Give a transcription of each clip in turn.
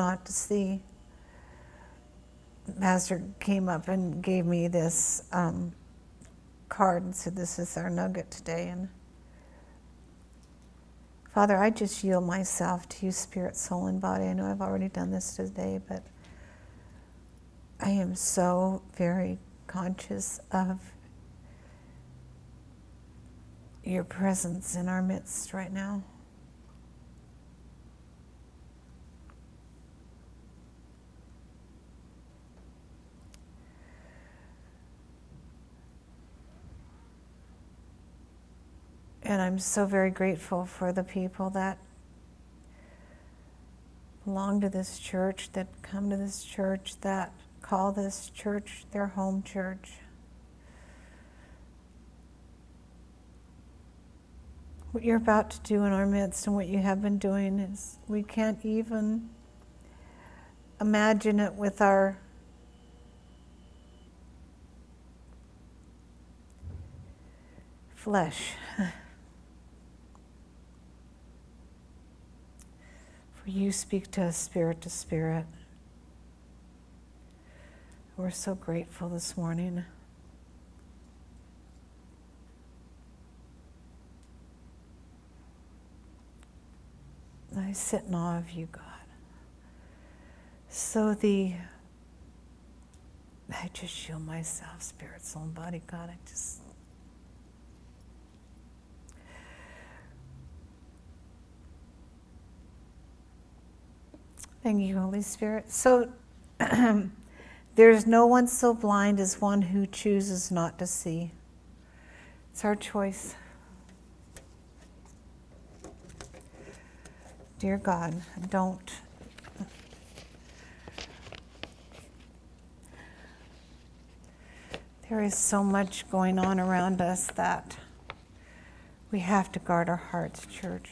not to see. Master came up and gave me this um, card and said, This is our nugget today. And Father, I just yield myself to you, spirit, soul, and body. I know I've already done this today, but I am so very conscious of your presence in our midst right now. And I'm so very grateful for the people that belong to this church, that come to this church, that call this church their home church. What you're about to do in our midst and what you have been doing is we can't even imagine it with our flesh. you speak to us spirit to spirit. We're so grateful this morning. I sit in awe of you, God. So the I just shield myself, spirit, soul, and body, God. I just Thank you, Holy Spirit. So there's no one so blind as one who chooses not to see. It's our choice. Dear God, don't. There is so much going on around us that we have to guard our hearts, church.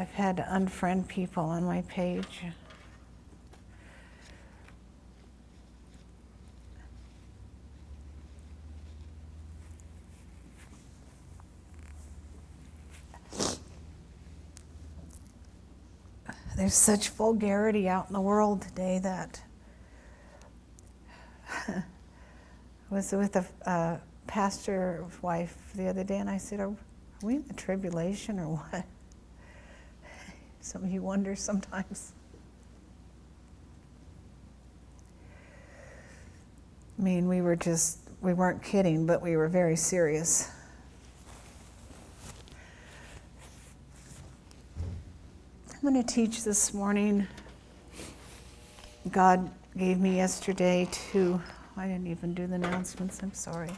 I've had to unfriend people on my page. There's such vulgarity out in the world today that I was with a uh, pastor wife the other day, and I said, "Are we in the tribulation or what?" Some of you wonder sometimes. I mean, we were just, we weren't kidding, but we were very serious. I'm going to teach this morning. God gave me yesterday to, I didn't even do the announcements, I'm sorry.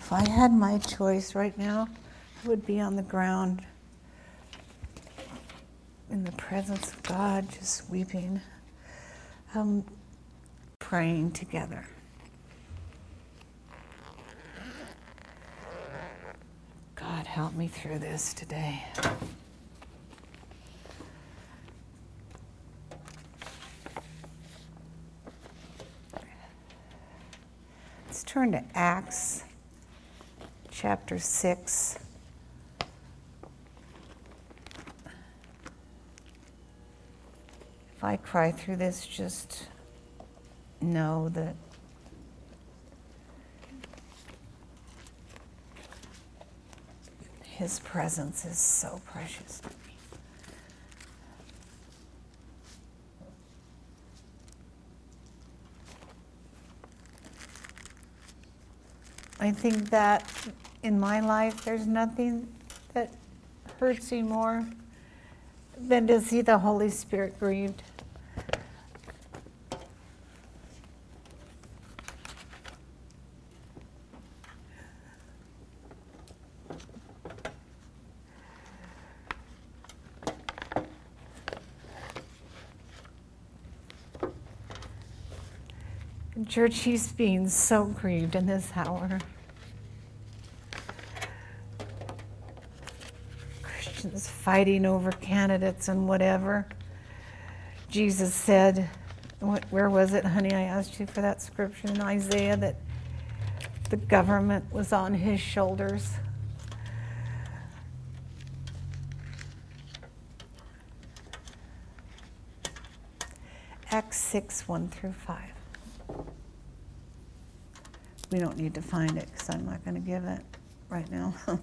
If I had my choice right now, I would be on the ground in the presence of God, just weeping, um, praying together. God, help me through this today. Let's turn to Acts chapter 6. If I cry through this, just know that His presence is so precious to me. I think that in my life, there's nothing that hurts me more than to see the Holy Spirit grieved. Church, he's being so grieved in this hour. Christians fighting over candidates and whatever. Jesus said, what, Where was it, honey? I asked you for that scripture in Isaiah that the government was on his shoulders. Acts 6 1 through 5. We don't need to find it because I'm not going to give it right now. I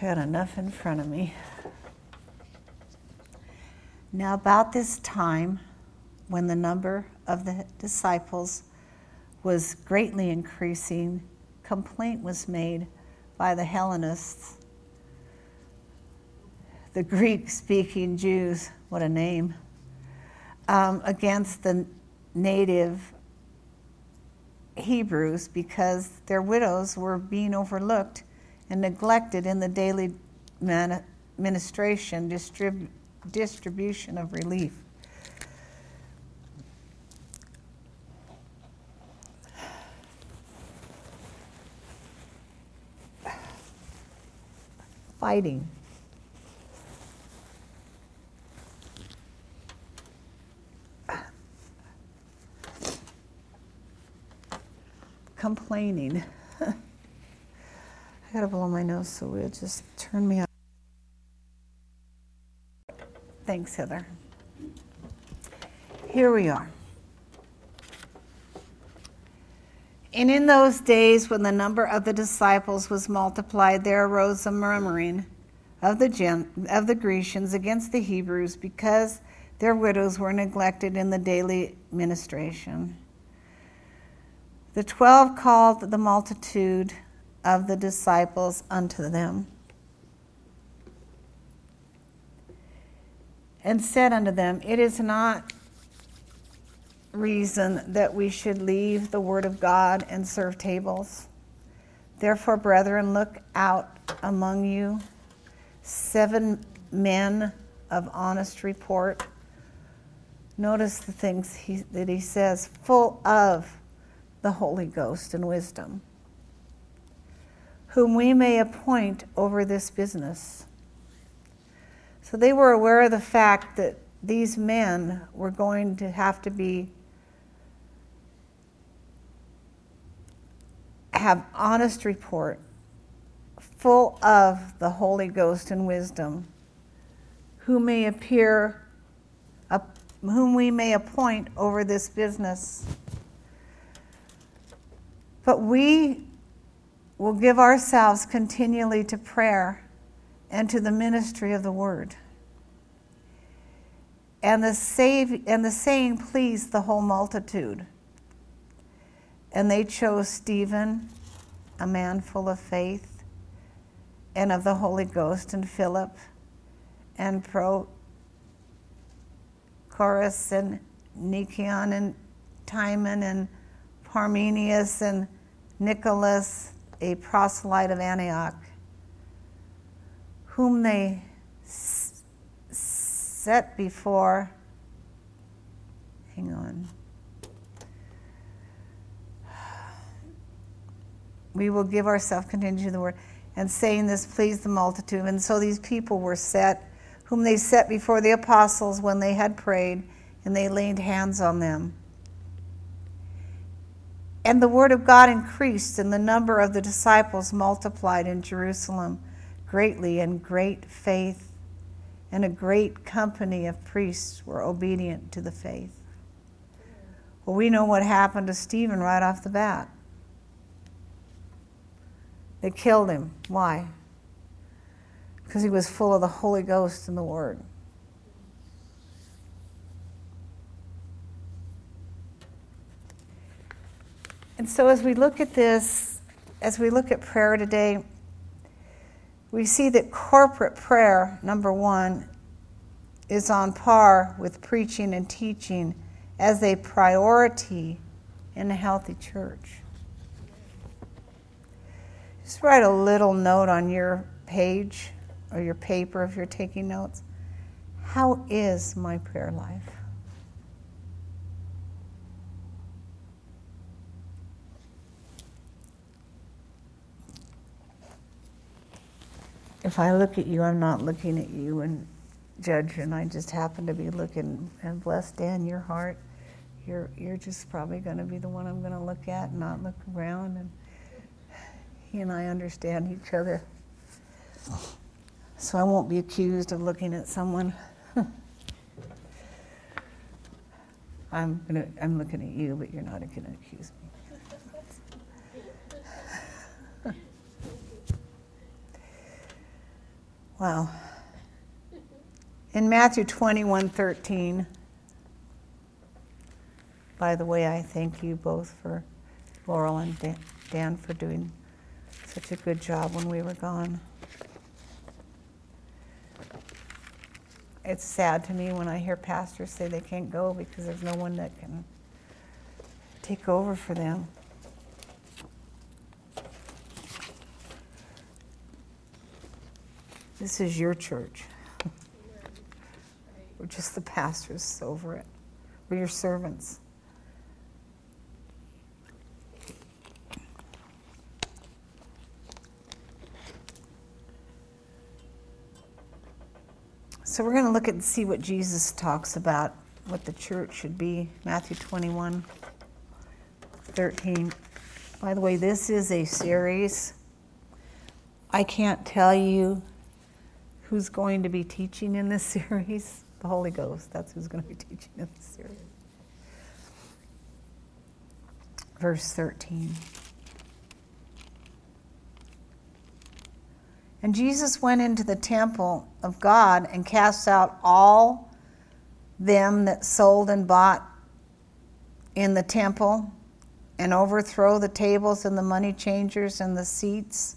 got enough in front of me. Now, about this time, when the number of the disciples was greatly increasing, complaint was made by the Hellenists, the Greek speaking Jews, what a name, um, against the native Hebrews because their widows were being overlooked and neglected in the daily ministration, distrib- distribution of relief. fighting. Complaining. I gotta blow my nose, so we'll just turn me up. Thanks, Heather. Here we are. And in those days, when the number of the disciples was multiplied, there arose a murmuring of the, Gen- of the Grecians against the Hebrews because their widows were neglected in the daily ministration. The twelve called the multitude of the disciples unto them and said unto them, It is not reason that we should leave the Word of God and serve tables. Therefore, brethren, look out among you seven men of honest report. Notice the things he, that he says, full of the Holy Ghost and wisdom, whom we may appoint over this business. So they were aware of the fact that these men were going to have to be have honest report, full of the Holy Ghost and wisdom, who may appear, whom we may appoint over this business. But we will give ourselves continually to prayer and to the ministry of the word. And the, save, and the saying pleased the whole multitude. And they chose Stephen, a man full of faith and of the Holy Ghost, and Philip, and Prochorus, and Nicanor, and Timon, and Parmenas, and Nicholas, a proselyte of Antioch, whom they s- set before. Hang on. we will give ourselves continue to the word. And saying this pleased the multitude. And so these people were set, whom they set before the apostles when they had prayed, and they laid hands on them. And the word of God increased, and the number of the disciples multiplied in Jerusalem greatly, and great faith and a great company of priests were obedient to the faith. Well, we know what happened to Stephen right off the bat. They killed him. Why? Because he was full of the Holy Ghost and the Word. And so, as we look at this, as we look at prayer today, we see that corporate prayer, number one, is on par with preaching and teaching as a priority in a healthy church. Just write a little note on your page or your paper if you're taking notes. How is my prayer life? If I look at you, I'm not looking at you and judging. I just happen to be looking and bless Dan your heart. You're you're just probably going to be the one I'm going to look at, and not look around and he and I understand each other. So I won't be accused of looking at someone. I'm gonna. I'm looking at you, but you're not going to accuse me. Wow. In Matthew 21 13, by the way, I thank you both for Laurel and Dan, for doing such a good job when we were gone. It's sad to me when I hear pastors say they can't go because there's no one that can take over for them. This is your church. We're just the pastors over it. We're your servants. So we're going to look at and see what Jesus talks about, what the church should be. Matthew 21, 13. By the way, this is a series. I can't tell you who's going to be teaching in this series. The Holy Ghost, that's who's going to be teaching in this series. Verse 13. And Jesus went into the temple of God and cast out all them that sold and bought in the temple and overthrow the tables and the money changers and the seats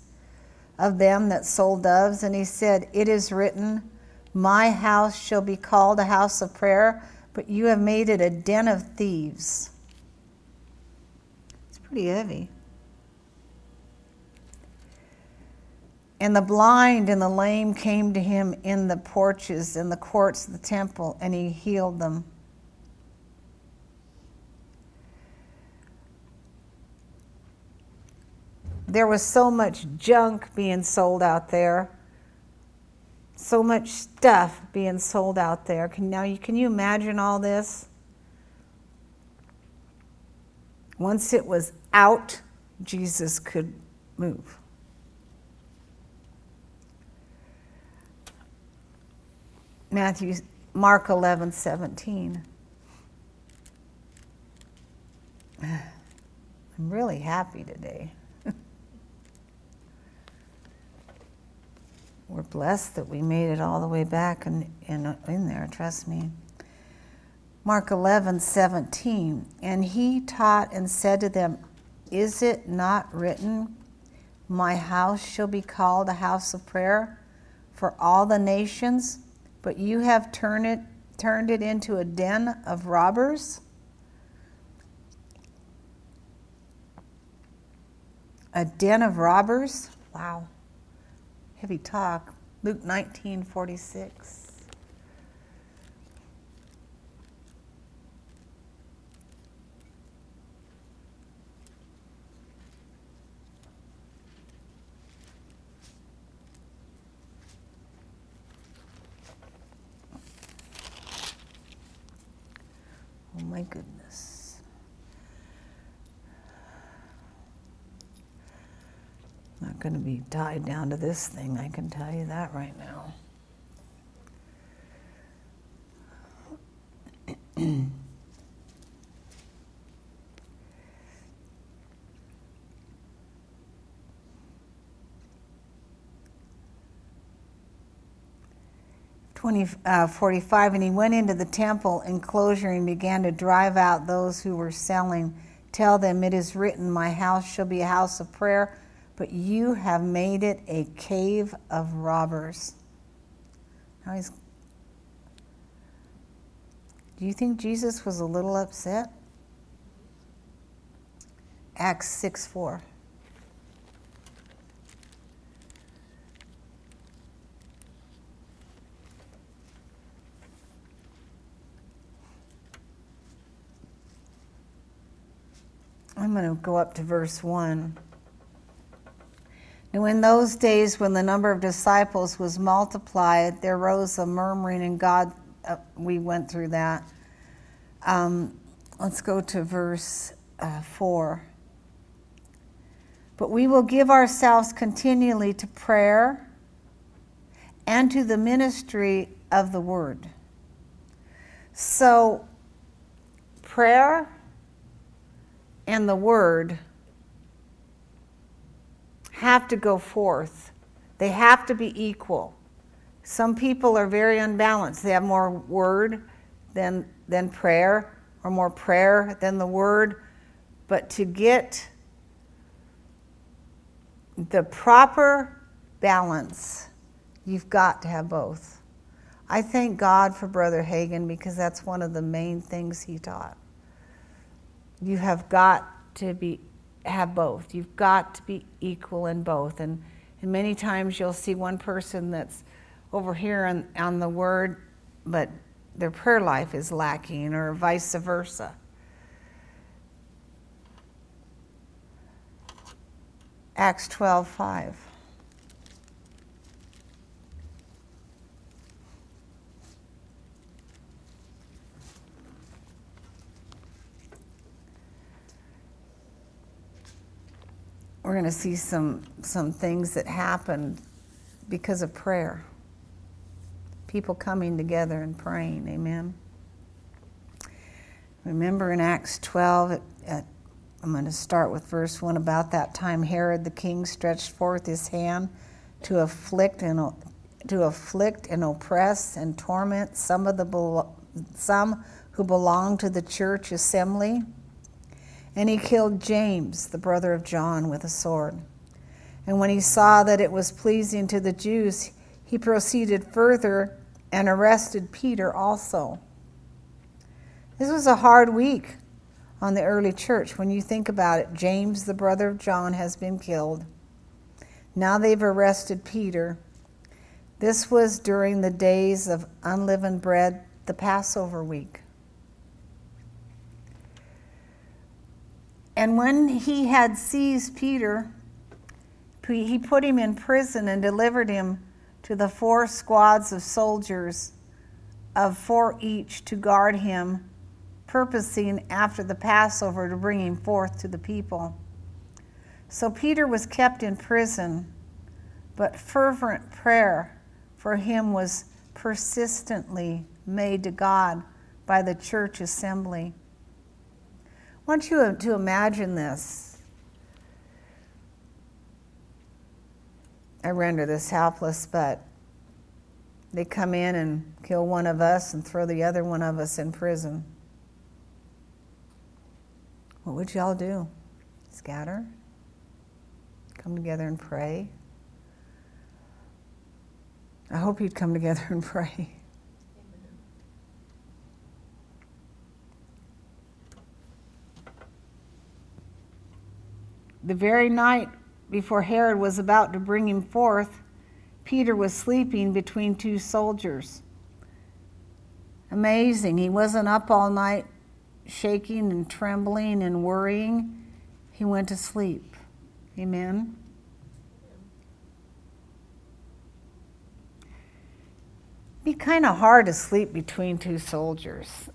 of them that sold doves. And he said, It is written, My house shall be called a house of prayer, but you have made it a den of thieves. It's pretty heavy. And the blind and the lame came to him in the porches and the courts of the temple, and he healed them. There was so much junk being sold out there, so much stuff being sold out there. Can, now, can you imagine all this? Once it was out, Jesus could move. Matthew, Mark 11, 17. I'm really happy today. We're blessed that we made it all the way back and in, in, there, trust me. Mark 11, 17. And he taught and said to them, Is it not written, My house shall be called a house of prayer for all the nations? but you have turned it, turned it into a den of robbers? A den of robbers? Wow. Heavy talk. Luke 19 46. Oh my goodness. Not going to be tied down to this thing, I can tell you that right now. 20, uh, 45, and he went into the temple enclosure and began to drive out those who were selling. Tell them, it is written, My house shall be a house of prayer, but you have made it a cave of robbers. Now he's. Do you think Jesus was a little upset? Acts 6 4. I'm going to go up to verse 1. Now, in those days, when the number of disciples was multiplied, there rose a murmuring, and God, uh, we went through that. Um, let's go to verse uh, 4. But we will give ourselves continually to prayer and to the ministry of the word. So, prayer and the word have to go forth, they have to be equal. Some people are very unbalanced. They have more word than, than prayer, or more prayer than the word. But to get the proper balance, you've got to have both. I thank God for Brother Hagin because that's one of the main things he taught. You have got to be have both. You've got to be equal in both. And, and many times you'll see one person that's over here on, on the word, but their prayer life is lacking, or vice versa. Acts 12 5. We're going to see some, some things that happened because of prayer. People coming together and praying. Amen. Remember in Acts 12, at, at, I'm going to start with verse 1. About that time, Herod the king stretched forth his hand to afflict and, to afflict and oppress and torment some, of the, some who belonged to the church assembly and he killed James, the brother of John, with a sword. And when he saw that it was pleasing to the Jews, he proceeded further and arrested Peter also. This was a hard week on the early church. When you think about it, James, the brother of John, has been killed. Now they've arrested Peter. This was during the days of unleavened bread, the Passover week. And when he had seized Peter, he put him in prison and delivered him to the four squads of soldiers, of four each, to guard him, purposing after the Passover to bring him forth to the people. So Peter was kept in prison, but fervent prayer for him was persistently made to God by the church assembly. I want you to imagine this. I render this helpless, but they come in and kill one of us and throw the other one of us in prison. What would y'all do? Scatter? Come together and pray? I hope you'd come together and pray. The very night before Herod was about to bring him forth, Peter was sleeping between two soldiers. Amazing. He wasn't up all night shaking and trembling and worrying. He went to sleep. Amen. Be kind of hard to sleep between two soldiers,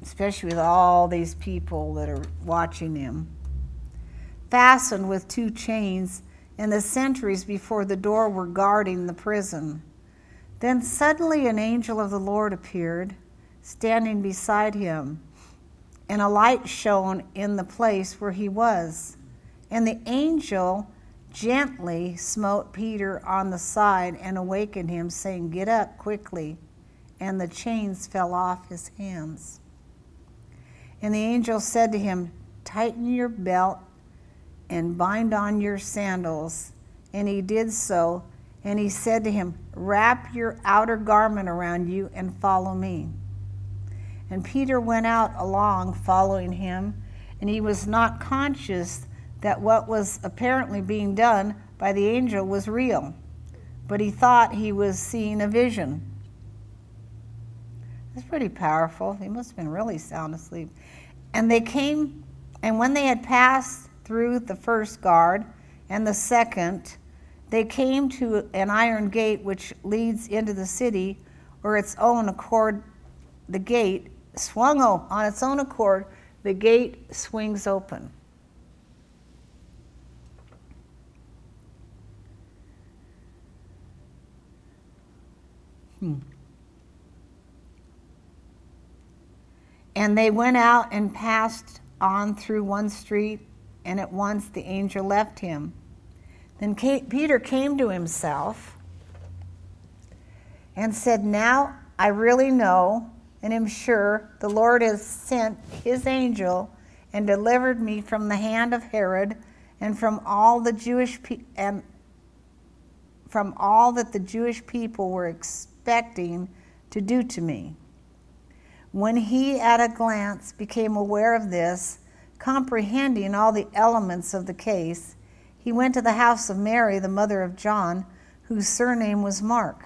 especially with all these people that are watching him fastened with two chains, and the sentries before the door were guarding the prison. Then suddenly an angel of the Lord appeared, standing beside him, and a light shone in the place where he was. And the angel gently smote Peter on the side and awakened him, saying, Get up quickly. And the chains fell off his hands. And the angel said to him, Tighten your belt and bind on your sandals. And he did so. And he said to him, Wrap your outer garment around you and follow me. And Peter went out along, following him, and he was not conscious that what was apparently being done by the angel was real, but he thought he was seeing a vision. It's pretty powerful. He must have been really sound asleep. And they came, and when they had passed through the first guard and the second, they came to an iron gate which leads into the city, or its own accord, the gate swung. On its own accord, the gate swings open. Hmm. And they went out and passed on through one street, and at once the angel left him. Then Peter came to himself and said, Now I really know and am sure the Lord has sent his angel and delivered me from the hand of Herod and from all the Jewish pe- and from all that the Jewish people were expecting to do to me. When he at a glance became aware of this, comprehending all the elements of the case, he went to the house of Mary, the mother of John, whose surname was Mark,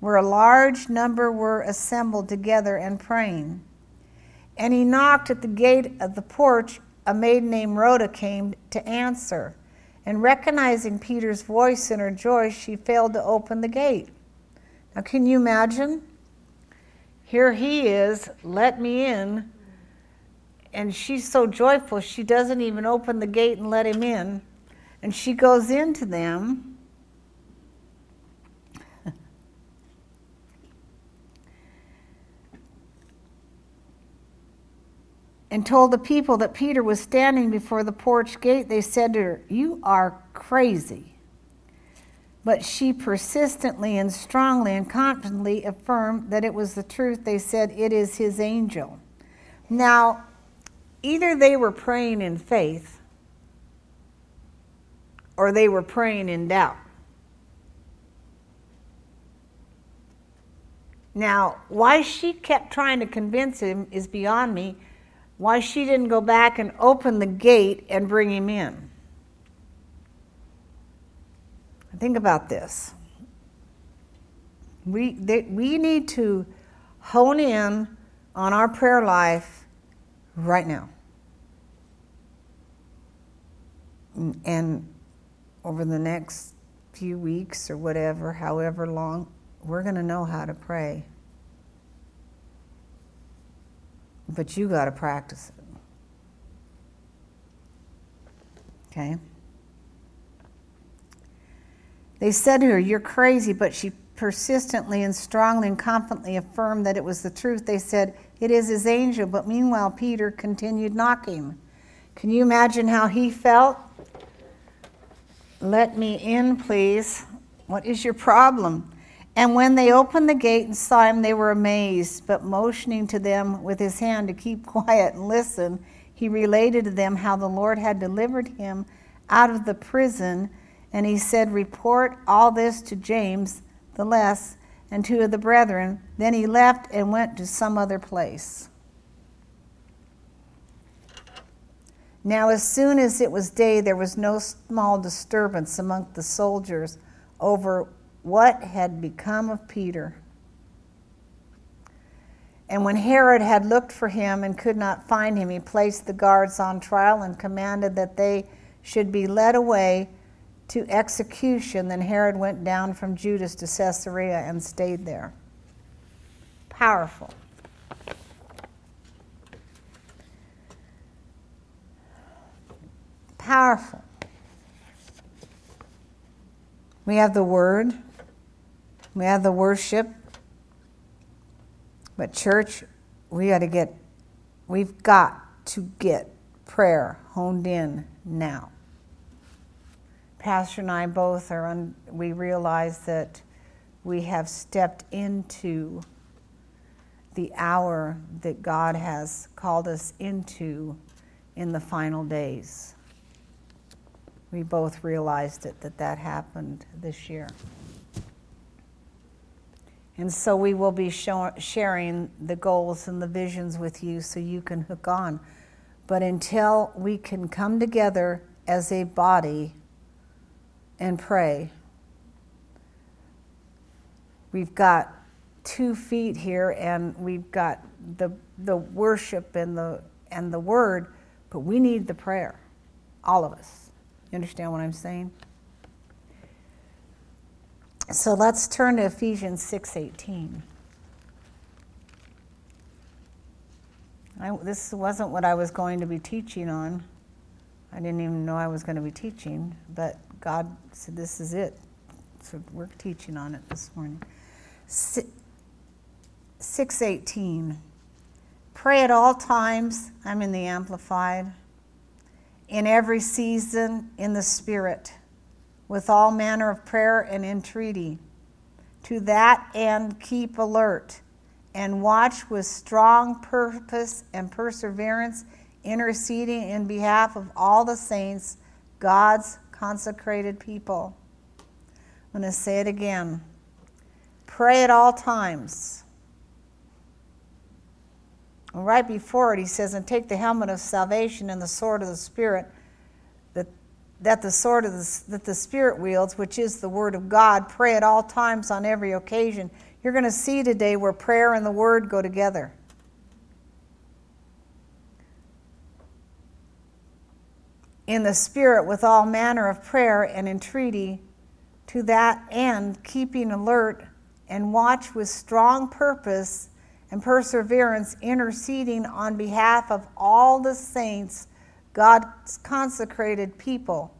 where a large number were assembled together and praying. And he knocked at the gate of the porch. A maid named Rhoda came to answer. And recognizing Peter's voice in her joy, she failed to open the gate. Now, can you imagine? Here he is, let me in. And she's so joyful, she doesn't even open the gate and let him in. And she goes into them. and told the people that Peter was standing before the porch gate, they said to her, You are crazy. But she persistently and strongly and confidently affirmed that it was the truth. They said, It is his angel. Now, either they were praying in faith or they were praying in doubt. Now, why she kept trying to convince him is beyond me why she didn't go back and open the gate and bring him in. Think about this. We, they, we need to hone in on our prayer life right now. And over the next few weeks or whatever, however long, we're going to know how to pray. But you got to practice it. Okay? They said to her, You're crazy, but she persistently and strongly and confidently affirmed that it was the truth. They said, It is his angel. But meanwhile, Peter continued knocking. Can you imagine how he felt? Let me in, please. What is your problem? And when they opened the gate and saw him, they were amazed. But motioning to them with his hand to keep quiet and listen, he related to them how the Lord had delivered him out of the prison. And he said, Report all this to James the less and two of the brethren. Then he left and went to some other place. Now, as soon as it was day, there was no small disturbance among the soldiers over what had become of Peter. And when Herod had looked for him and could not find him, he placed the guards on trial and commanded that they should be led away to execution. Then Herod went down from Judea to Caesarea and stayed there. Powerful. Powerful. We have the Word. We have the worship. But, church, we got to get, we've got to get prayer honed in now. Pastor and I both are, on, we realize that we have stepped into the hour that God has called us into in the final days. We both realized it that that happened this year. And so we will be show, sharing the goals and the visions with you so you can hook on. But until we can come together as a body and pray, we've got two feet here and we've got the, the worship and the, and the word, but we need the prayer, all of us. You understand what I'm saying? So let's turn to Ephesians 6:18. This wasn't what I was going to be teaching on. I didn't even know I was going to be teaching, but God said, This is it. So we're teaching on it this morning. 618. Pray at all times. I'm in the Amplified. In every season, in the Spirit, with all manner of prayer and entreaty. To that end, keep alert and watch with strong purpose and perseverance, interceding in behalf of all the saints, God's consecrated people. I'm going to say it again. Pray at all times. Right before it, he says, and take the helmet of salvation and the sword of the Spirit, that, that the sword of the, that the Spirit wields, which is the word of God. Pray at all times on every occasion you're going to see today where prayer and the word go together. In the Spirit, with all manner of prayer and entreaty, to that end, keeping alert and watch with strong purpose and perseverance, interceding on behalf of all the saints, God's consecrated people.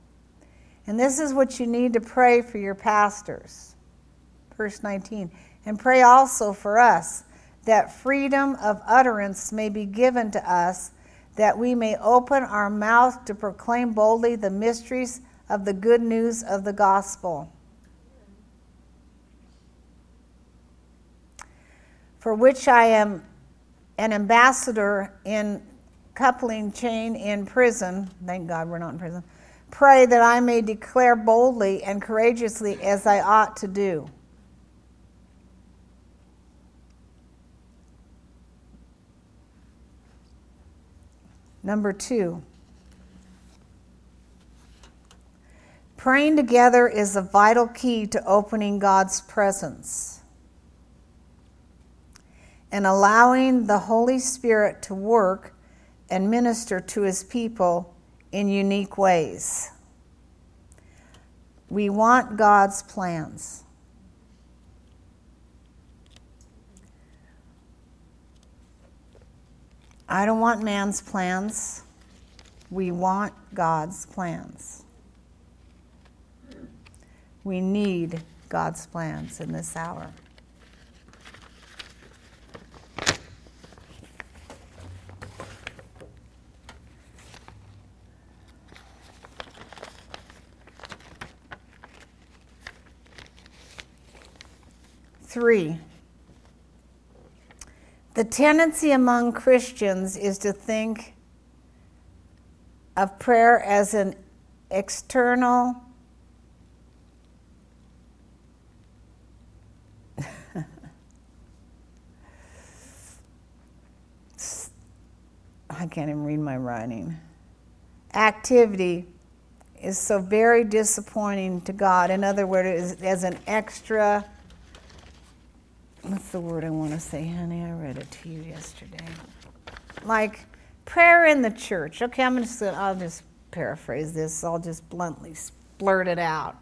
And this is what you need to pray for your pastors. Verse 19 and pray also for us that freedom of utterance may be given to us, that we may open our mouth to proclaim boldly the mysteries of the good news of the gospel. For which I am an ambassador in coupling chain in prison. Thank God we're not in prison. Pray that I may declare boldly and courageously as I ought to do. Number two, praying together is a vital key to opening God's presence and allowing the Holy Spirit to work and minister to his people in unique ways. We want God's plans. I don't want man's plans. We want God's plans. We need God's plans in this hour. Three. The tendency among Christians is to think of prayer as an external I can't even read my writing. Activity is so very disappointing to God. In other words, as an extra what's the word I want to say, honey? I read it to you yesterday. Like prayer in the church. Okay, I'm gonna, I'll just paraphrase this. I'll just bluntly blurt it out.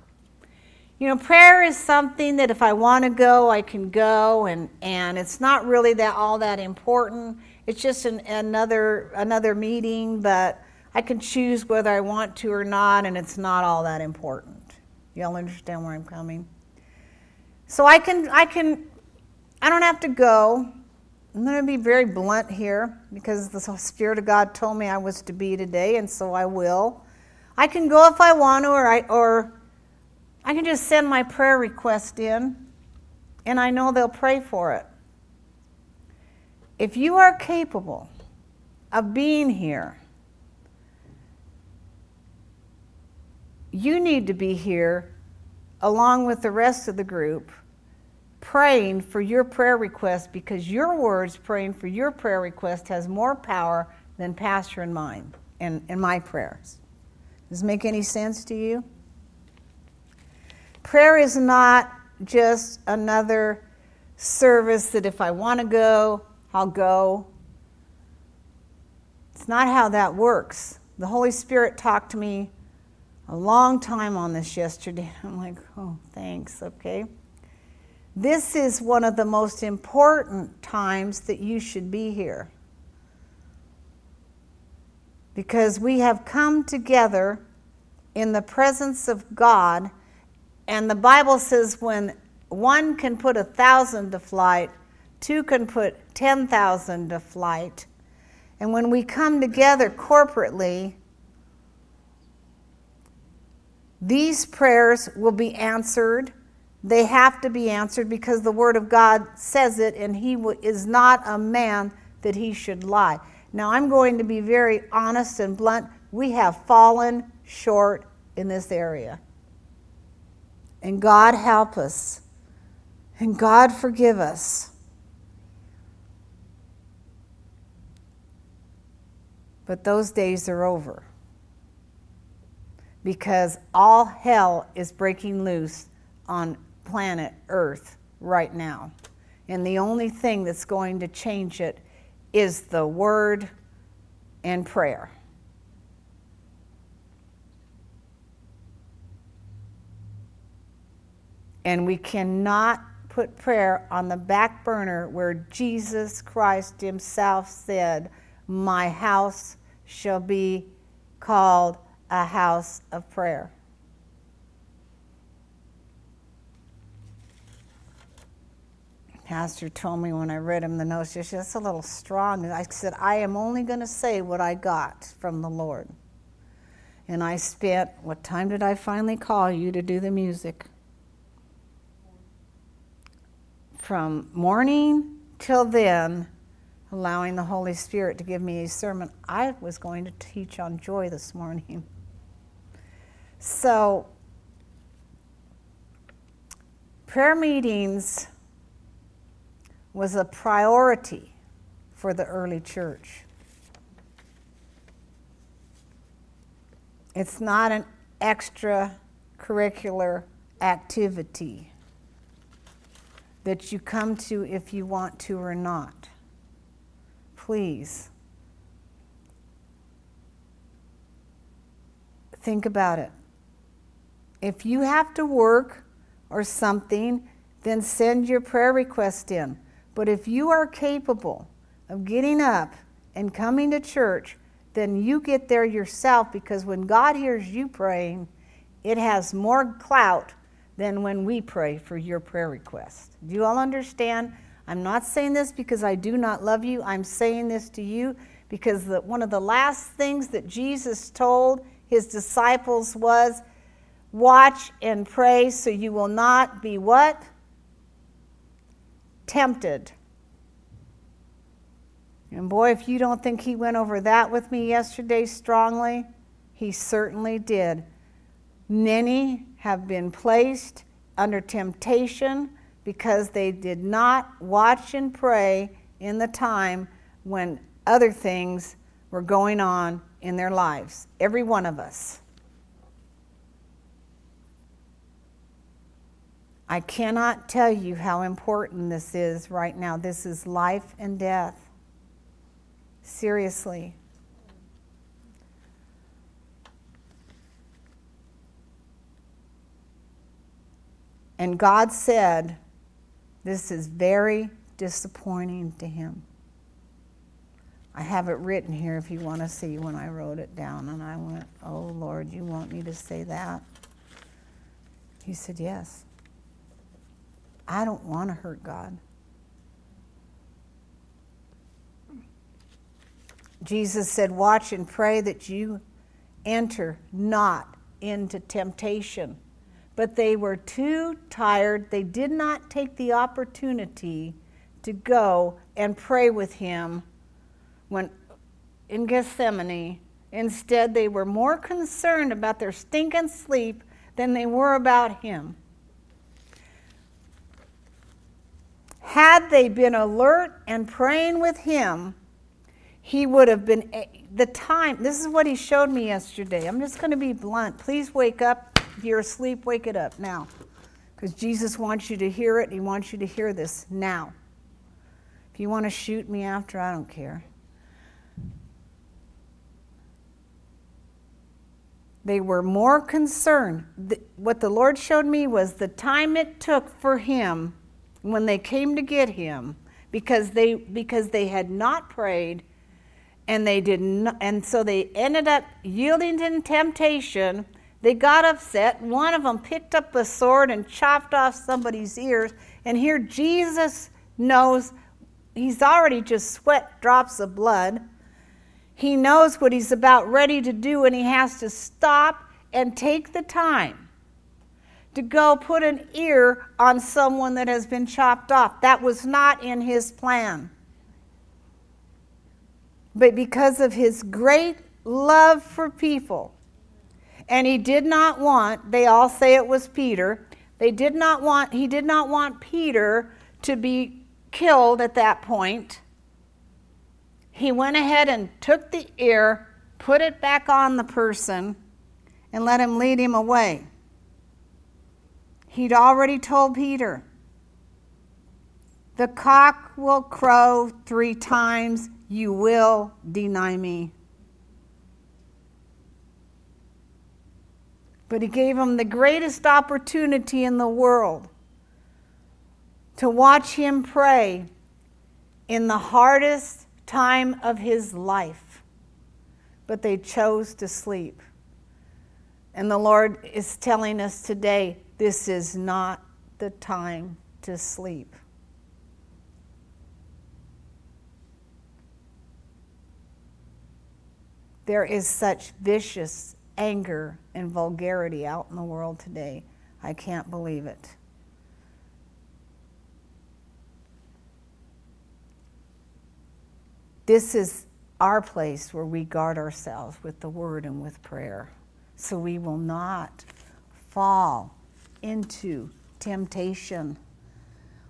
You know, prayer is something that if I want to go, I can go, and, and it's not really that all that important. It's just an, another another meeting, but I can choose whether I want to or not, and it's not all that important. Y'all understand where I'm coming? So I can I can I don't have to go. I'm going to be very blunt here because the Spirit of God told me I was to be today, and so I will. I can go if I want to, or I, or I can just send my prayer request in, and I know they'll pray for it. If you are capable of being here, you need to be here along with the rest of the group praying for your prayer request because your words praying for your prayer request has more power than pastor and mine and, and my prayers. Does this make any sense to you? Prayer is not just another service that if I want to go, I'll go. It's not how that works. The Holy Spirit talked to me a long time on this yesterday. I'm like, oh, thanks, okay. This is one of the most important times that you should be here. Because we have come together in the presence of God, and the Bible says when one can put a thousand to flight, two can put 10,000 to flight. And when we come together corporately, these prayers will be answered. They have to be answered because the Word of God says it, and He is not a man that He should lie. Now, I'm going to be very honest and blunt. We have fallen short in this area. And God help us. And God forgive us. But those days are over because all hell is breaking loose on planet Earth right now. And the only thing that's going to change it is the word and prayer. And we cannot put prayer on the back burner where Jesus Christ Himself said, My house shall be called a house of prayer. Pastor told me when I read him the notes, she said, that's a little strong. I said, I am only going to say what I got from the Lord. And I spent, what time did I finally call you to do the music? From morning till then, allowing the Holy Spirit to give me a sermon. I was going to teach on joy this morning. So, prayer meetings was a priority for the early church. It's not an extracurricular activity that you come to if you want to or not. Please. Think about it. If you have to work or something, then send your prayer request in. But if you are capable of getting up and coming to church, then you get there yourself because when God hears you praying, it has more clout than when we pray for your prayer request. Do you all understand? I'm not saying this because I do not love you. I'm saying this to you because the, one of the last things that Jesus told his disciples was Watch and pray so you will not be what? Tempted. And boy, if you don't think he went over that with me yesterday strongly, he certainly did. Many have been placed under temptation because they did not watch and pray in the time when other things were going on in their lives. Every one of us. I cannot tell you how important this is right now. This is life and death. Seriously. And God said, This is very disappointing to him. I have it written here if you want to see when I wrote it down. And I went, Oh Lord, you want me to say that? He said, Yes. I don't want to hurt God. Jesus said, Watch and pray that you enter not into temptation. But they were too tired. They did not take the opportunity to go and pray with him when in Gethsemane. Instead, they were more concerned about their stinking sleep than they were about him. Had they been alert and praying with him, he would have been the time. This is what he showed me yesterday. I'm just going to be blunt. Please wake up. If you're asleep, wake it up now. Because Jesus wants you to hear it. He wants you to hear this now. If you want to shoot me after, I don't care. They were more concerned. What the Lord showed me was the time it took for him when they came to get him because they because they had not prayed and they didn't and so they ended up yielding to temptation. They got upset. One of them picked up a sword and chopped off somebody's ears. And here jesus knows he's already just sweat drops of blood. He knows what he's about ready to do, and he has to stop and take the time to go put an ear on someone that has been chopped off. That was not in his plan. But because of his great love for people, and he did not want, they all say it was Peter, they did not want, he did not want Peter to be killed at that point. He went ahead and took the ear, put it back on the person, and let him lead him away. He'd already told Peter, The cock will crow three times, you will deny me. But he gave him the greatest opportunity in the world to watch him pray in the hardest time of his life. But they chose to sleep. And the Lord is telling us today this is not the time to sleep. There is such vicious anger and vulgarity out in the world today. I can't believe it. This is our place where we guard ourselves with the word and with prayer so we will not fall into temptation.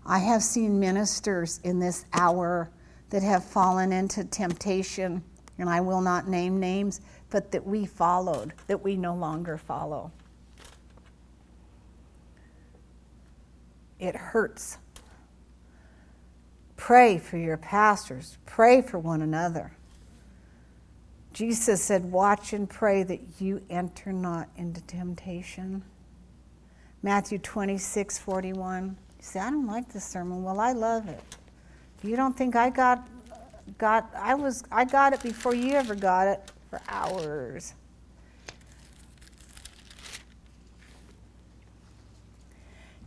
I have seen ministers in this hour that have fallen into temptation, and I will not name names, but that we followed, that we no longer follow. It hurts. Pray for your pastors, pray for one another. Jesus said, Watch and pray that you enter not into temptation. Matthew 26, 41. You say, I don't like this sermon. Well, I love it. You don't think I got got I was I got it before you ever got it for hours.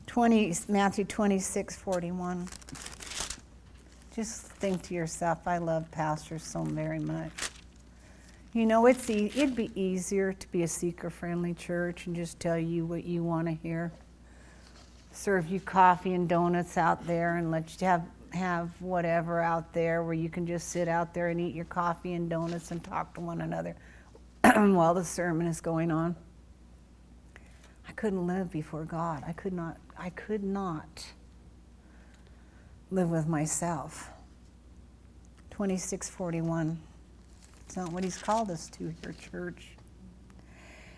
Twenty Matthew twenty six forty one. Just think to yourself, I love pastors so very much. You know, it's e- it'd be easier to be a seeker friendly church and just tell you what you want to hear. Serve you coffee and donuts out there and let you have, have whatever out there where you can just sit out there and eat your coffee and donuts and talk to one another while the sermon is going on. I couldn't live before God. I could not, I could not live with myself. 2641. It's not what He's called us to here, church.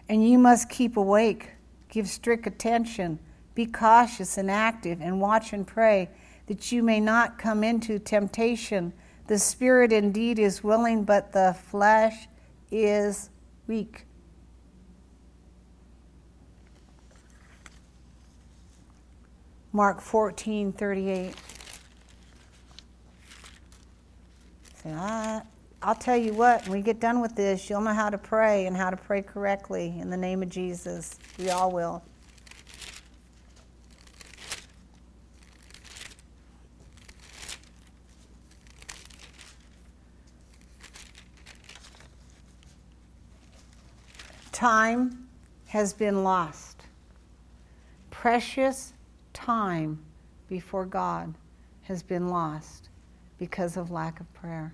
And you must keep awake, give strict attention, be cautious and active, and watch and pray that you may not come into temptation. The spirit indeed is willing, but the flesh is weak. Mark 14, 38. Say, ah, I'll tell you what, when we get done with this, you'll know how to pray and how to pray correctly in the name of Jesus. We all will. Time has been lost. Precious time before God has been lost because of lack of prayer.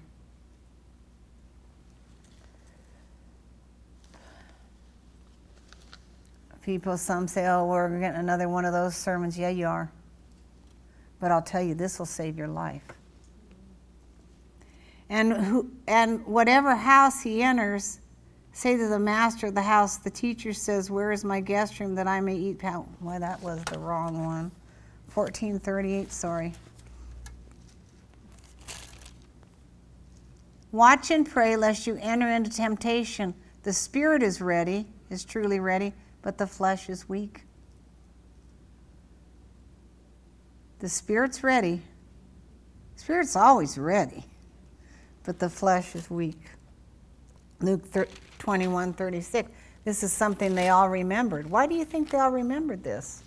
People, some say, oh, we're getting another one of those sermons. Yeah, you are. But I'll tell you, this will save your life. And, who, and whatever house he enters, say to the master of the house, the teacher says, Where is my guest room that I may eat? Why, that was the wrong one. 1438, sorry. Watch and pray lest you enter into temptation. The spirit is ready, is truly ready, but the flesh is weak. The spirit's ready. Spirit's always ready, but the flesh is weak. Luke 21 36. This is something they all remembered. Why do you think they all remembered this?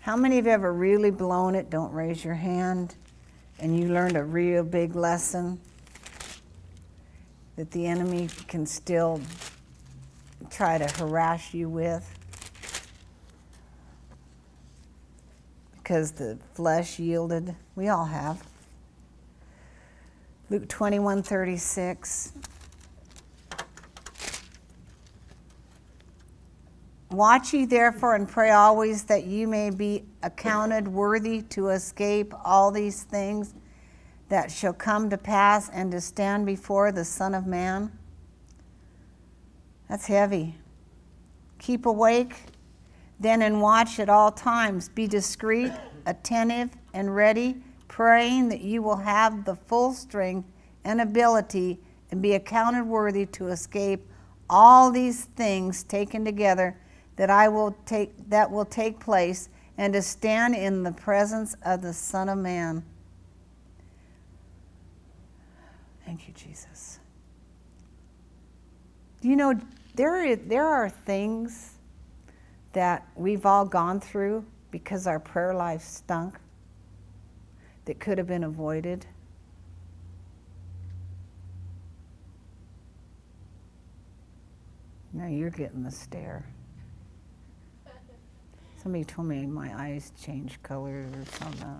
How many of have ever really blown it? Don't raise your hand. And you learned a real big lesson that the enemy can still try to harass you with because the flesh yielded. We all have. Luke 21 36. Watch ye therefore and pray always that you may be accounted worthy to escape all these things that shall come to pass and to stand before the Son of Man. That's heavy. Keep awake, then, and watch at all times. Be discreet, attentive, and ready, praying that you will have the full strength and ability and be accounted worthy to escape all these things taken together that I will take that will take place and to stand in the presence of the Son of Man. Thank you, Jesus. Do you know there, there are things that we've all gone through because our prayer life stunk that could have been avoided? Now you're getting the stare. Somebody told me my eyes change colors or something.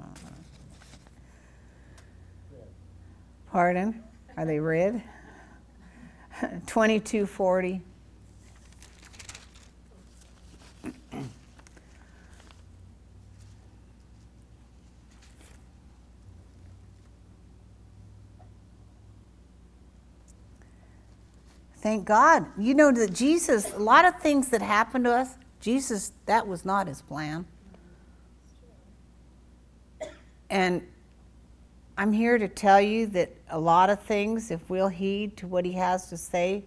Pardon? Are they red? 2240. Thank God. You know that Jesus, a lot of things that happen to us, Jesus, that was not his plan. And I'm here to tell you that a lot of things, if we'll heed to what he has to say,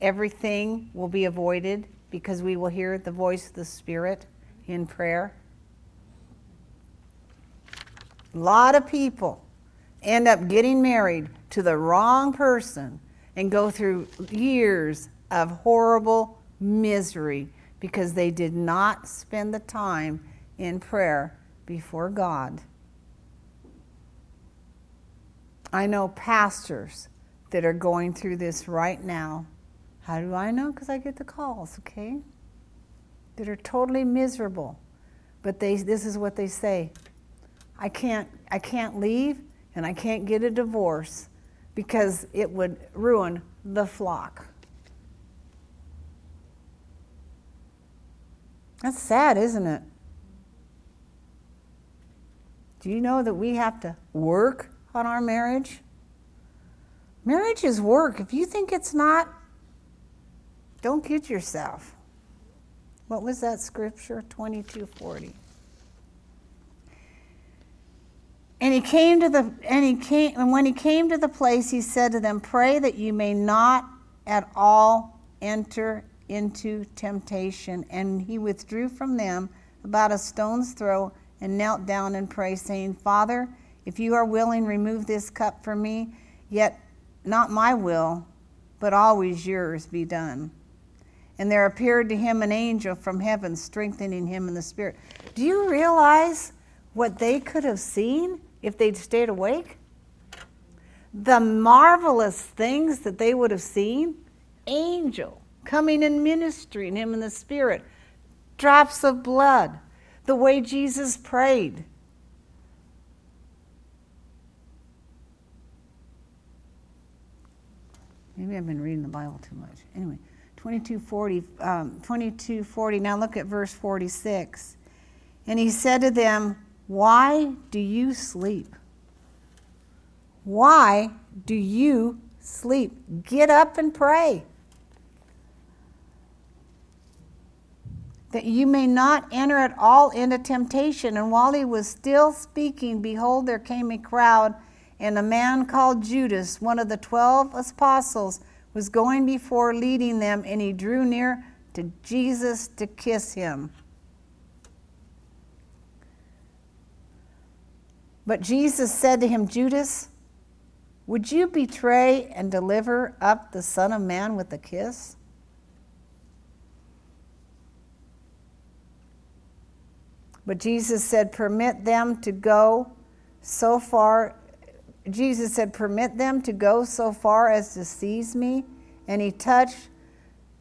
everything will be avoided because we will hear the voice of the Spirit in prayer. A lot of people end up getting married to the wrong person and go through years of horrible misery because they did not spend the time in prayer before God. I know pastors that are going through this right now. How do I know? Because I get the calls, okay? That are totally miserable. But they, this is what they say I can't, I can't leave and I can't get a divorce because it would ruin the flock. That's sad, isn't it? Do you know that we have to work on our marriage? Marriage is work. If you think it's not, don't kid yourself. What was that scripture? 2240. And he came to the and he came and when he came to the place he said to them, Pray that you may not at all enter into temptation. And he withdrew from them about a stone's throw and knelt down and prayed, saying, Father, if you are willing, remove this cup from me, yet not my will, but always yours be done. And there appeared to him an angel from heaven, strengthening him in the spirit. Do you realize what they could have seen if they'd stayed awake? The marvelous things that they would have seen? Angel coming and ministering him in the spirit, drops of blood, the way Jesus prayed Maybe I've been reading the Bible too much. Anyway, 2240, um, 2240. Now look at verse 46. And he said to them, Why do you sleep? Why do you sleep? Get up and pray. That you may not enter at all into temptation. And while he was still speaking, behold, there came a crowd and a man called Judas, one of the twelve apostles, was going before leading them, and he drew near to Jesus to kiss him. But Jesus said to him, Judas, would you betray and deliver up the Son of Man with a kiss? But Jesus said, Permit them to go so far. Jesus said, Permit them to go so far as to seize me. And he touched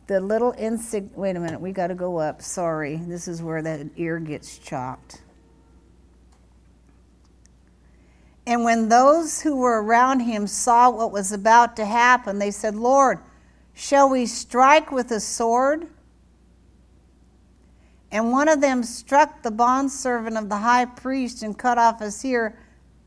the little insig. Wait a minute, we got to go up. Sorry, this is where that ear gets chopped. And when those who were around him saw what was about to happen, they said, Lord, shall we strike with a sword? And one of them struck the bondservant of the high priest and cut off his ear,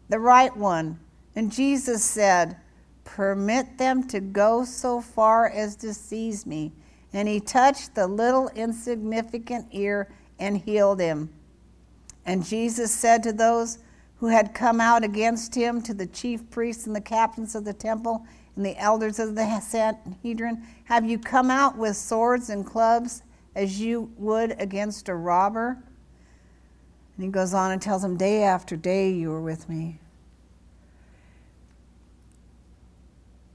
the right one. And Jesus said, Permit them to go so far as to seize me. And he touched the little insignificant ear and healed him. And Jesus said to those who had come out against him, to the chief priests and the captains of the temple and the elders of the Sanhedrin, Have you come out with swords and clubs as you would against a robber? And he goes on and tells him, Day after day you were with me.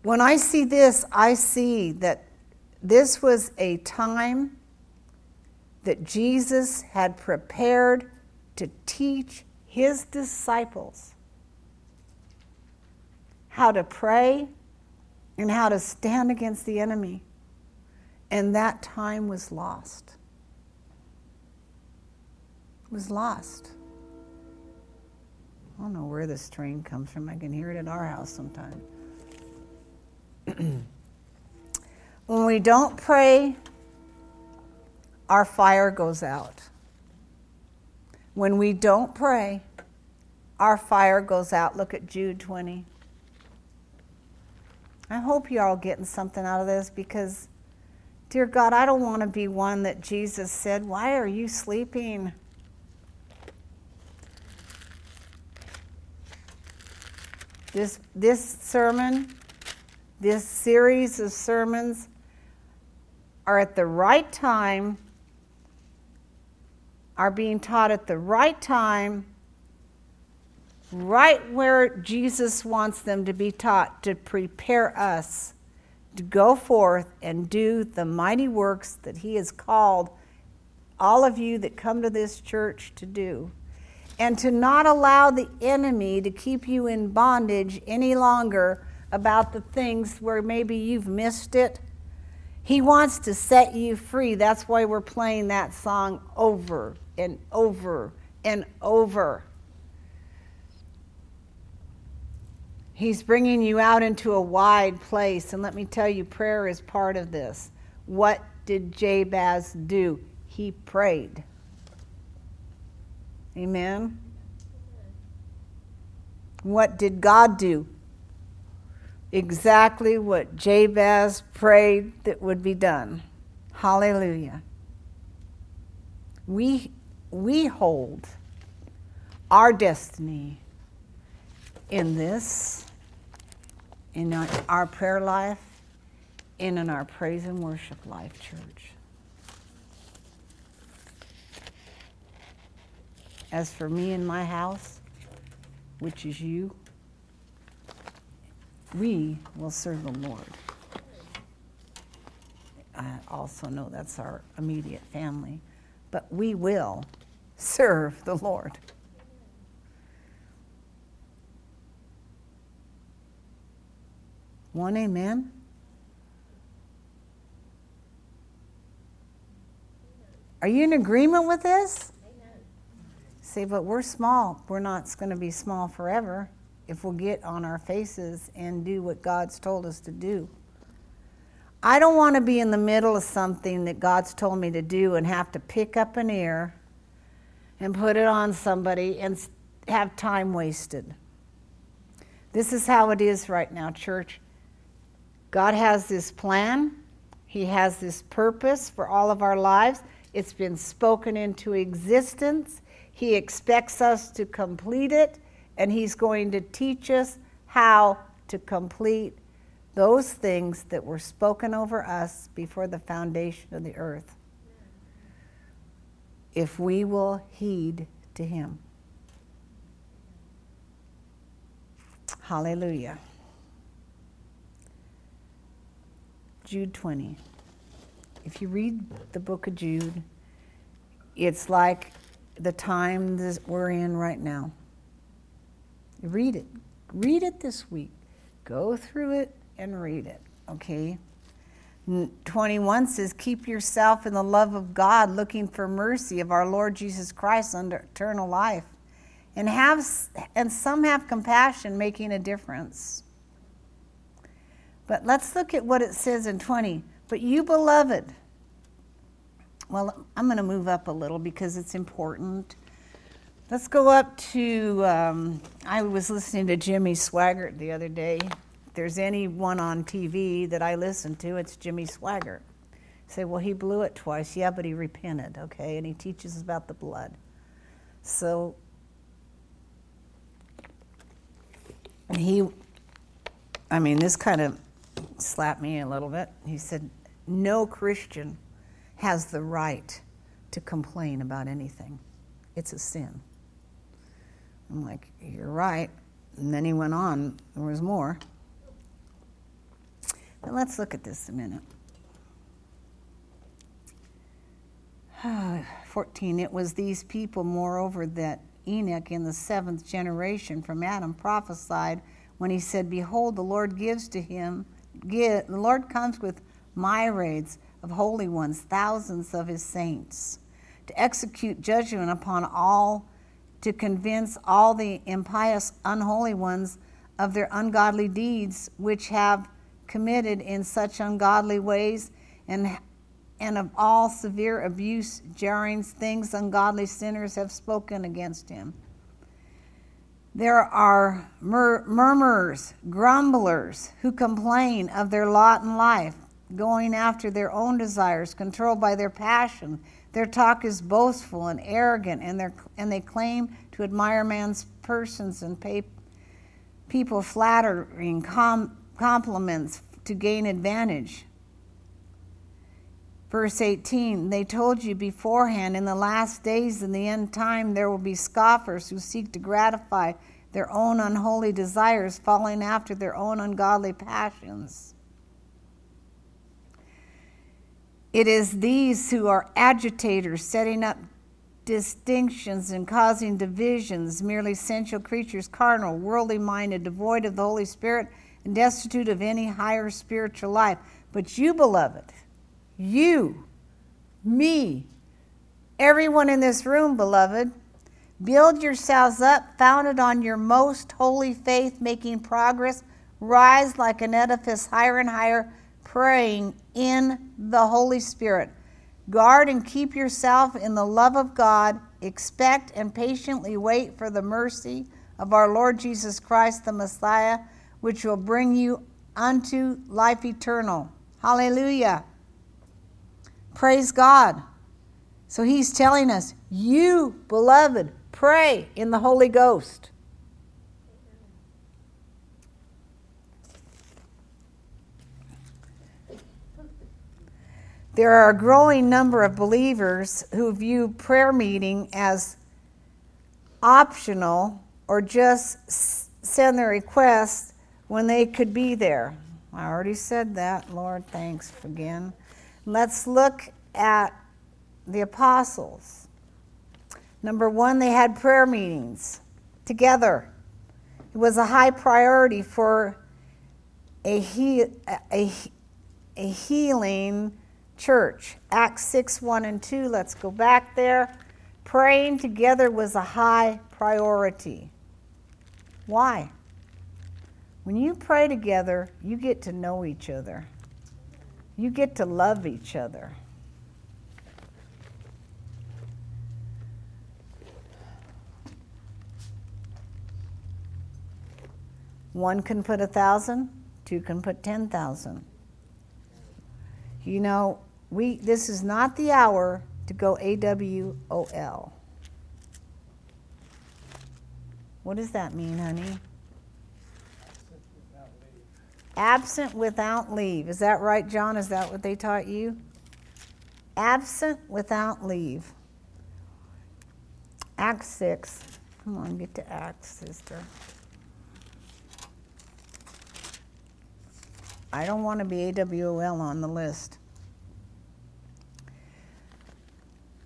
When I see this, I see that this was a time that Jesus had prepared to teach his disciples how to pray and how to stand against the enemy. And that time was lost. It was lost. I don't know where this train comes from. I can hear it at our house sometimes. when we don't pray, our fire goes out. When we don't pray, our fire goes out. Look at Jude 20. I hope you're all getting something out of this because, dear God, I don't want to be one that Jesus said, Why are you sleeping? This, this sermon, this series of sermons are at the right time are being taught at the right time, right where Jesus wants them to be taught to prepare us to go forth and do the mighty works that He has called all of you that come to this church to do. And to not allow the enemy to keep you in bondage any longer about the things where maybe you've missed it he wants to set you free. That's why we're playing that song over and over and over. He's bringing you out into a wide place. And let me tell you, prayer is part of this. What did Jabez do? He prayed. Amen. What did God do? exactly what Jabez prayed that would be done. Hallelujah. We, we hold our destiny in this, in our, prayer life, and in our praise and worship life, church. As for me and my house, which is you, we will serve the Lord. I also know that's our immediate family, but we will serve the Lord. One amen? Are you in agreement with this? Amen. See, but we're small. We're not going to be small forever if we'll get on our faces and do what God's told us to do. I don't want to be in the middle of something that God's told me to do and have to pick up an ear and put it on somebody and have time wasted. This is how it is right now, church. God has this plan, He has this purpose for all of our lives. It's been spoken into existence. He expects us to complete it and He's going to teach us how to complete those things that were spoken over us before the foundation of the earth. If we will heed to Him. Hallelujah. Jude 20. If you read the book of Jude, it's like the time that we're in right now. Read it. Read it this week. Go through it and read it, okay? 21 says, Keep yourself in the love of God, looking for mercy of our Lord Jesus Christ under eternal life. And, have, and some have compassion, making a difference. But let's look at what it says in 20. But you, beloved, well, I'm going to move up a little because it's important. Let's go up to. Um, I was listening to Jimmy Swaggart the other day. If there's anyone on TV that I listen to, it's Jimmy Swaggart. Say, well, he blew it twice. Yeah, but he repented, okay? And he teaches about the blood. So he, I mean, this kind of slapped me a little bit. He said, no Christian has the right to complain about anything. It's a sin. I'm like, You're right. And then he went on, there was more. But let's look at this a minute. 14. It was these people, moreover, that Enoch in the seventh generation from Adam prophesied when he said, Behold, the Lord gives to him, the Lord comes with myriads of holy ones, thousands of his saints, to execute judgment upon all, to convince all the impious, unholy ones of their ungodly deeds which have committed in such ungodly ways, and, and of all severe abuse, jarrings, things ungodly sinners have spoken against him. There are mur- murmurers, grumblers, who complain of their lot in life going after their own desires, controlled by their passion. Their talk is boastful and arrogant, and, and they claim to admire man's persons and pay people flattering com- compliments to gain advantage. Verse 18 They told you beforehand in the last days, in the end time, there will be scoffers who seek to gratify their own unholy desires, following after their own ungodly passions. It is these who are agitators, setting up distinctions and causing divisions, merely sensual creatures, carnal, worldly minded, devoid of the Holy Spirit, and destitute of any higher spiritual life. But you, beloved, you, me, everyone in this room, beloved, build yourselves up, founded on your most holy faith, making progress, rise like an edifice higher and higher praying in the Holy Spirit. Guard and keep yourself in the love of God. Expect and patiently wait for the mercy of our Lord Jesus Christ, the Messiah, which will bring you unto life eternal. Hallelujah. Praise God. So he's telling us, you, beloved, pray in the Holy Ghost. There are a growing number of believers who view prayer meeting as optional or just send their requests when they could be there. I already said that. Lord, thanks again. Let's look at the apostles. Number one, they had prayer meetings together. It was a high priority for a, he, a, a healing church. Acts 6 1 and 2, let's go back there. Praying together was a high priority. Why? When you pray together, you get to know each other, you get to love each other. One can put a thousand, two can put ten thousand. You know, we this is not the hour to go AWOL. What does that mean, honey? Absent without leave. Is that right, John? Is that what they taught you? Absent without leave. Acts 6. Come on, get to Acts, sister. I don't want to be AWOL on the list.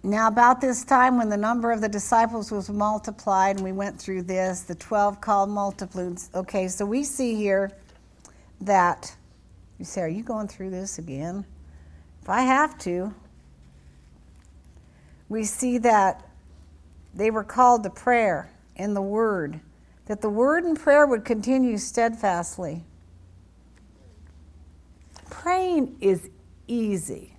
Now, about this time, when the number of the disciples was multiplied, and we went through this, the 12 called multitudes. Okay, so we see here that, you say, Are you going through this again? If I have to, we see that they were called to prayer in the Word, that the Word and prayer would continue steadfastly. Praying is easy.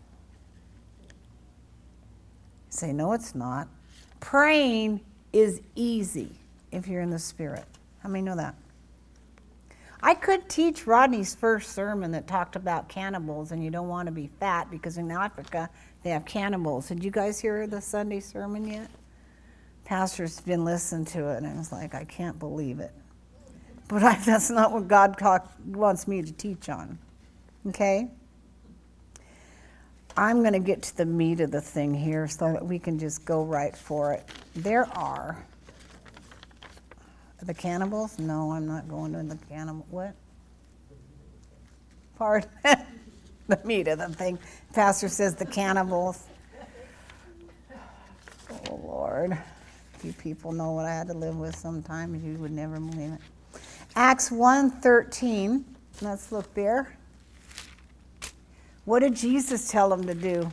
Say, no, it's not. Praying is easy if you're in the Spirit. How many know that? I could teach Rodney's first sermon that talked about cannibals, and you don't want to be fat because in Africa they have cannibals. Did you guys hear the Sunday sermon yet? Pastor's been listening to it, and I was like, I can't believe it. But I, that's not what God talk, wants me to teach on. Okay? I'm going to get to the meat of the thing here so that we can just go right for it. There are the cannibals. No, I'm not going to the cannibal. What? Part the meat of the thing. Pastor says the cannibals. Oh Lord, you people know what I had to live with sometimes. You would never believe it. Acts 1:13. Let's look there. What did Jesus tell them to do?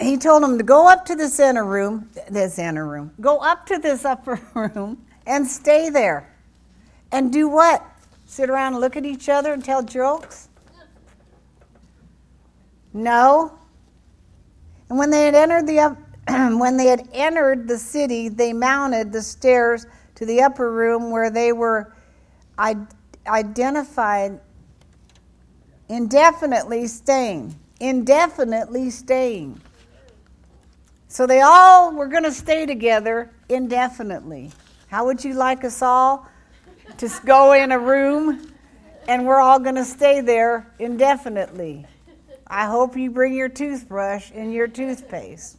He told them to go up to this inner room, this inner room, go up to this upper room and stay there. And do what? Sit around and look at each other and tell jokes? No. And when they had entered the when they had entered the city, they mounted the stairs to the upper room where they were identified indefinitely staying. Indefinitely staying. So they all were going to stay together indefinitely. How would you like us all to go in a room and we're all going to stay there indefinitely? I hope you bring your toothbrush and your toothpaste.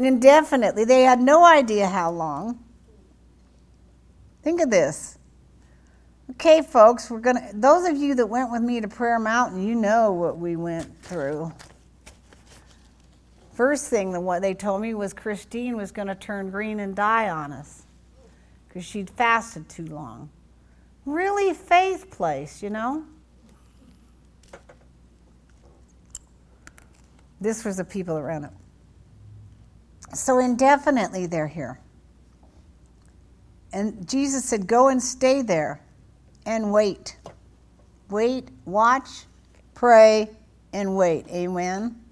Indefinitely. They had no idea how long. Think of this. Okay, folks, we're going to, those of you that went with me to Prayer Mountain, you know what we went through. First thing that what they told me was Christine was going to turn green and die on us because she'd fasted too long. Really faith place, you know? This was the people around it. So indefinitely they're here. And Jesus said, Go and stay there and wait. Wait, watch, pray, and wait. Amen.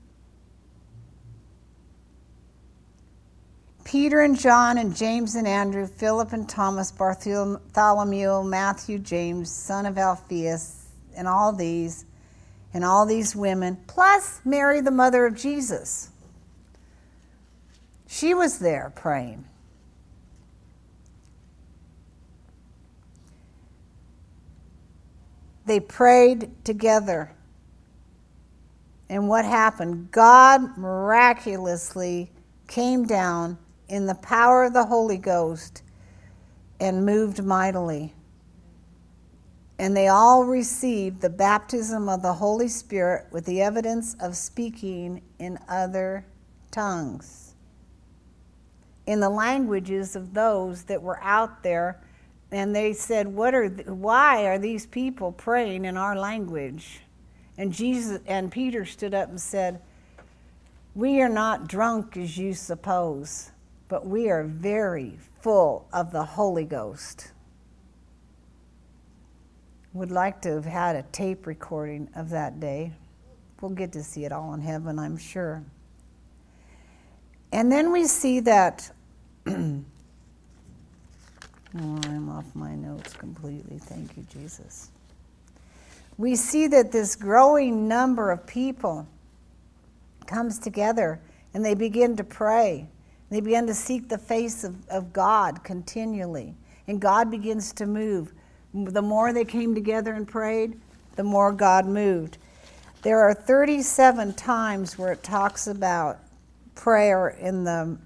Peter and John and James and Andrew, Philip and Thomas, Bartholomew, Matthew, James, son of Alphaeus, and all these, and all these women, plus Mary, the mother of Jesus. She was there praying. They prayed together. And what happened? God miraculously came down in the power of the Holy Ghost and moved mightily. And they all received the baptism of the Holy Spirit with the evidence of speaking in other tongues, in the languages of those that were out there and they said, "What are? Why are these people praying in our language?" And Jesus and Peter stood up and said, "We are not drunk as you suppose, but we are very full of the Holy Ghost." Would like to have had a tape recording of that day. We'll get to see it all in heaven, I'm sure. And then we see that Oh, I'm off my notes completely. Thank you, Jesus. We see that this growing number of people comes together and they begin to pray. They begin to seek the face of, of God continually. And God begins to move. The more they came together and prayed, the more God moved. There are 37 times where it talks about prayer in the.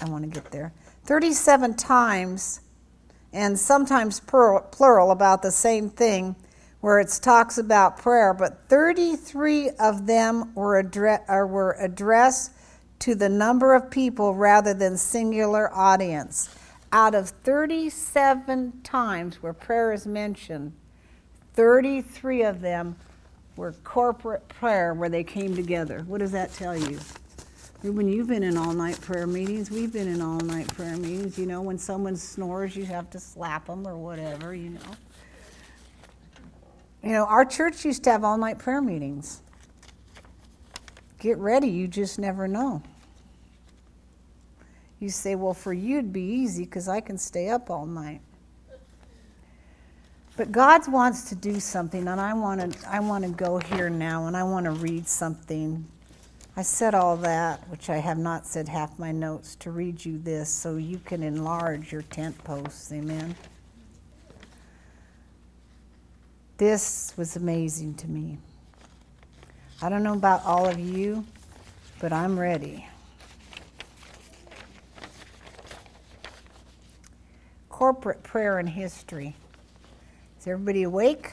I want to get there. 37 times, and sometimes plural, about the same thing, where it talks about prayer, but 33 of them were, addre- uh, were addressed to the number of people rather than singular audience. Out of 37 times where prayer is mentioned, 33 of them were corporate prayer where they came together. What does that tell you? When you've been in all night prayer meetings, we've been in all night prayer meetings. You know, when someone snores, you have to slap them or whatever, you know. You know, our church used to have all night prayer meetings. Get ready, you just never know. You say, well, for you it'd be easy because I can stay up all night. But God wants to do something, and I want to I want to go here now, and I want to read something. I said all that, which I have not said half my notes, to read you this so you can enlarge your tent posts. Amen. This was amazing to me. I don't know about all of you, but I'm ready. Corporate prayer in history. Is everybody awake?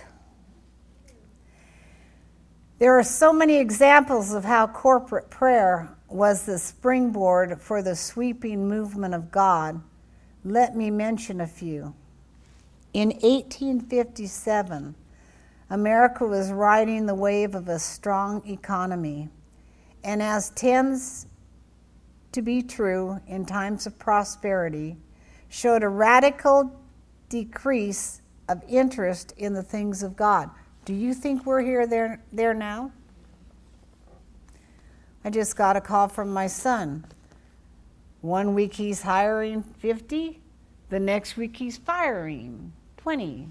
There are so many examples of how corporate prayer was the springboard for the sweeping movement of God. Let me mention a few. In 1857, America was riding the wave of a strong economy. And as tends to be true in times of prosperity, showed a radical decrease of interest in the things of God. Do you think we're here there there now? I just got a call from my son. One week he's hiring 50, the next week he's firing 20.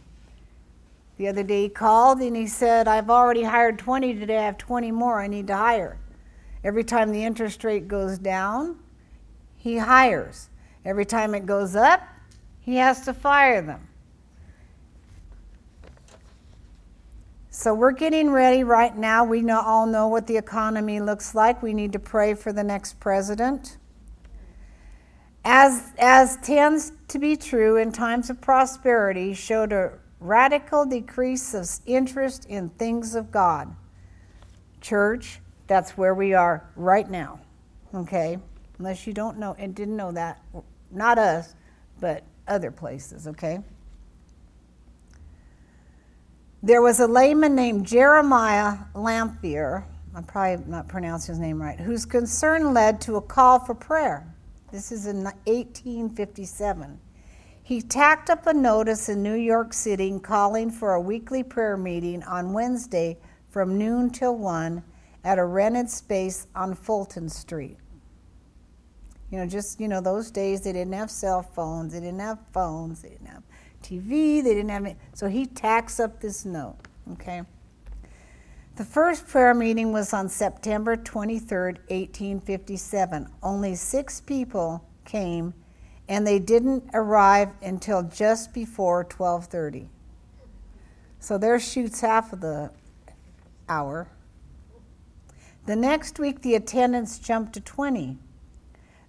The other day he called and he said, I've already hired 20 today, I have 20 more I need to hire. Every time the interest rate goes down, he hires. Every time it goes up, he has to fire them. So we're getting ready right now. We know, all know what the economy looks like. We need to pray for the next president. As, as tends to be true in times of prosperity, showed a radical decrease of interest in things of God. Church, that's where we are right now. Okay? Unless you don't know and didn't know that. Not us, but other places, okay? There was a layman named Jeremiah Lanphier, I'm probably not pronouncing his name right, whose concern led to a call for prayer. This is in 1857. He tacked up a notice in New York City calling for a weekly prayer meeting on Wednesday from noon till 1 at a rented space on Fulton Street. You know, just, you know, those days they didn't have cell phones, they didn't have phones, they didn't have TV, they didn't have it. So he tacks up this note, okay? The first prayer meeting was on September 23rd, 1857. Only six people came and they didn't arrive until just before 12:30. So there shoots half of the hour. The next week the attendance jumped to 20.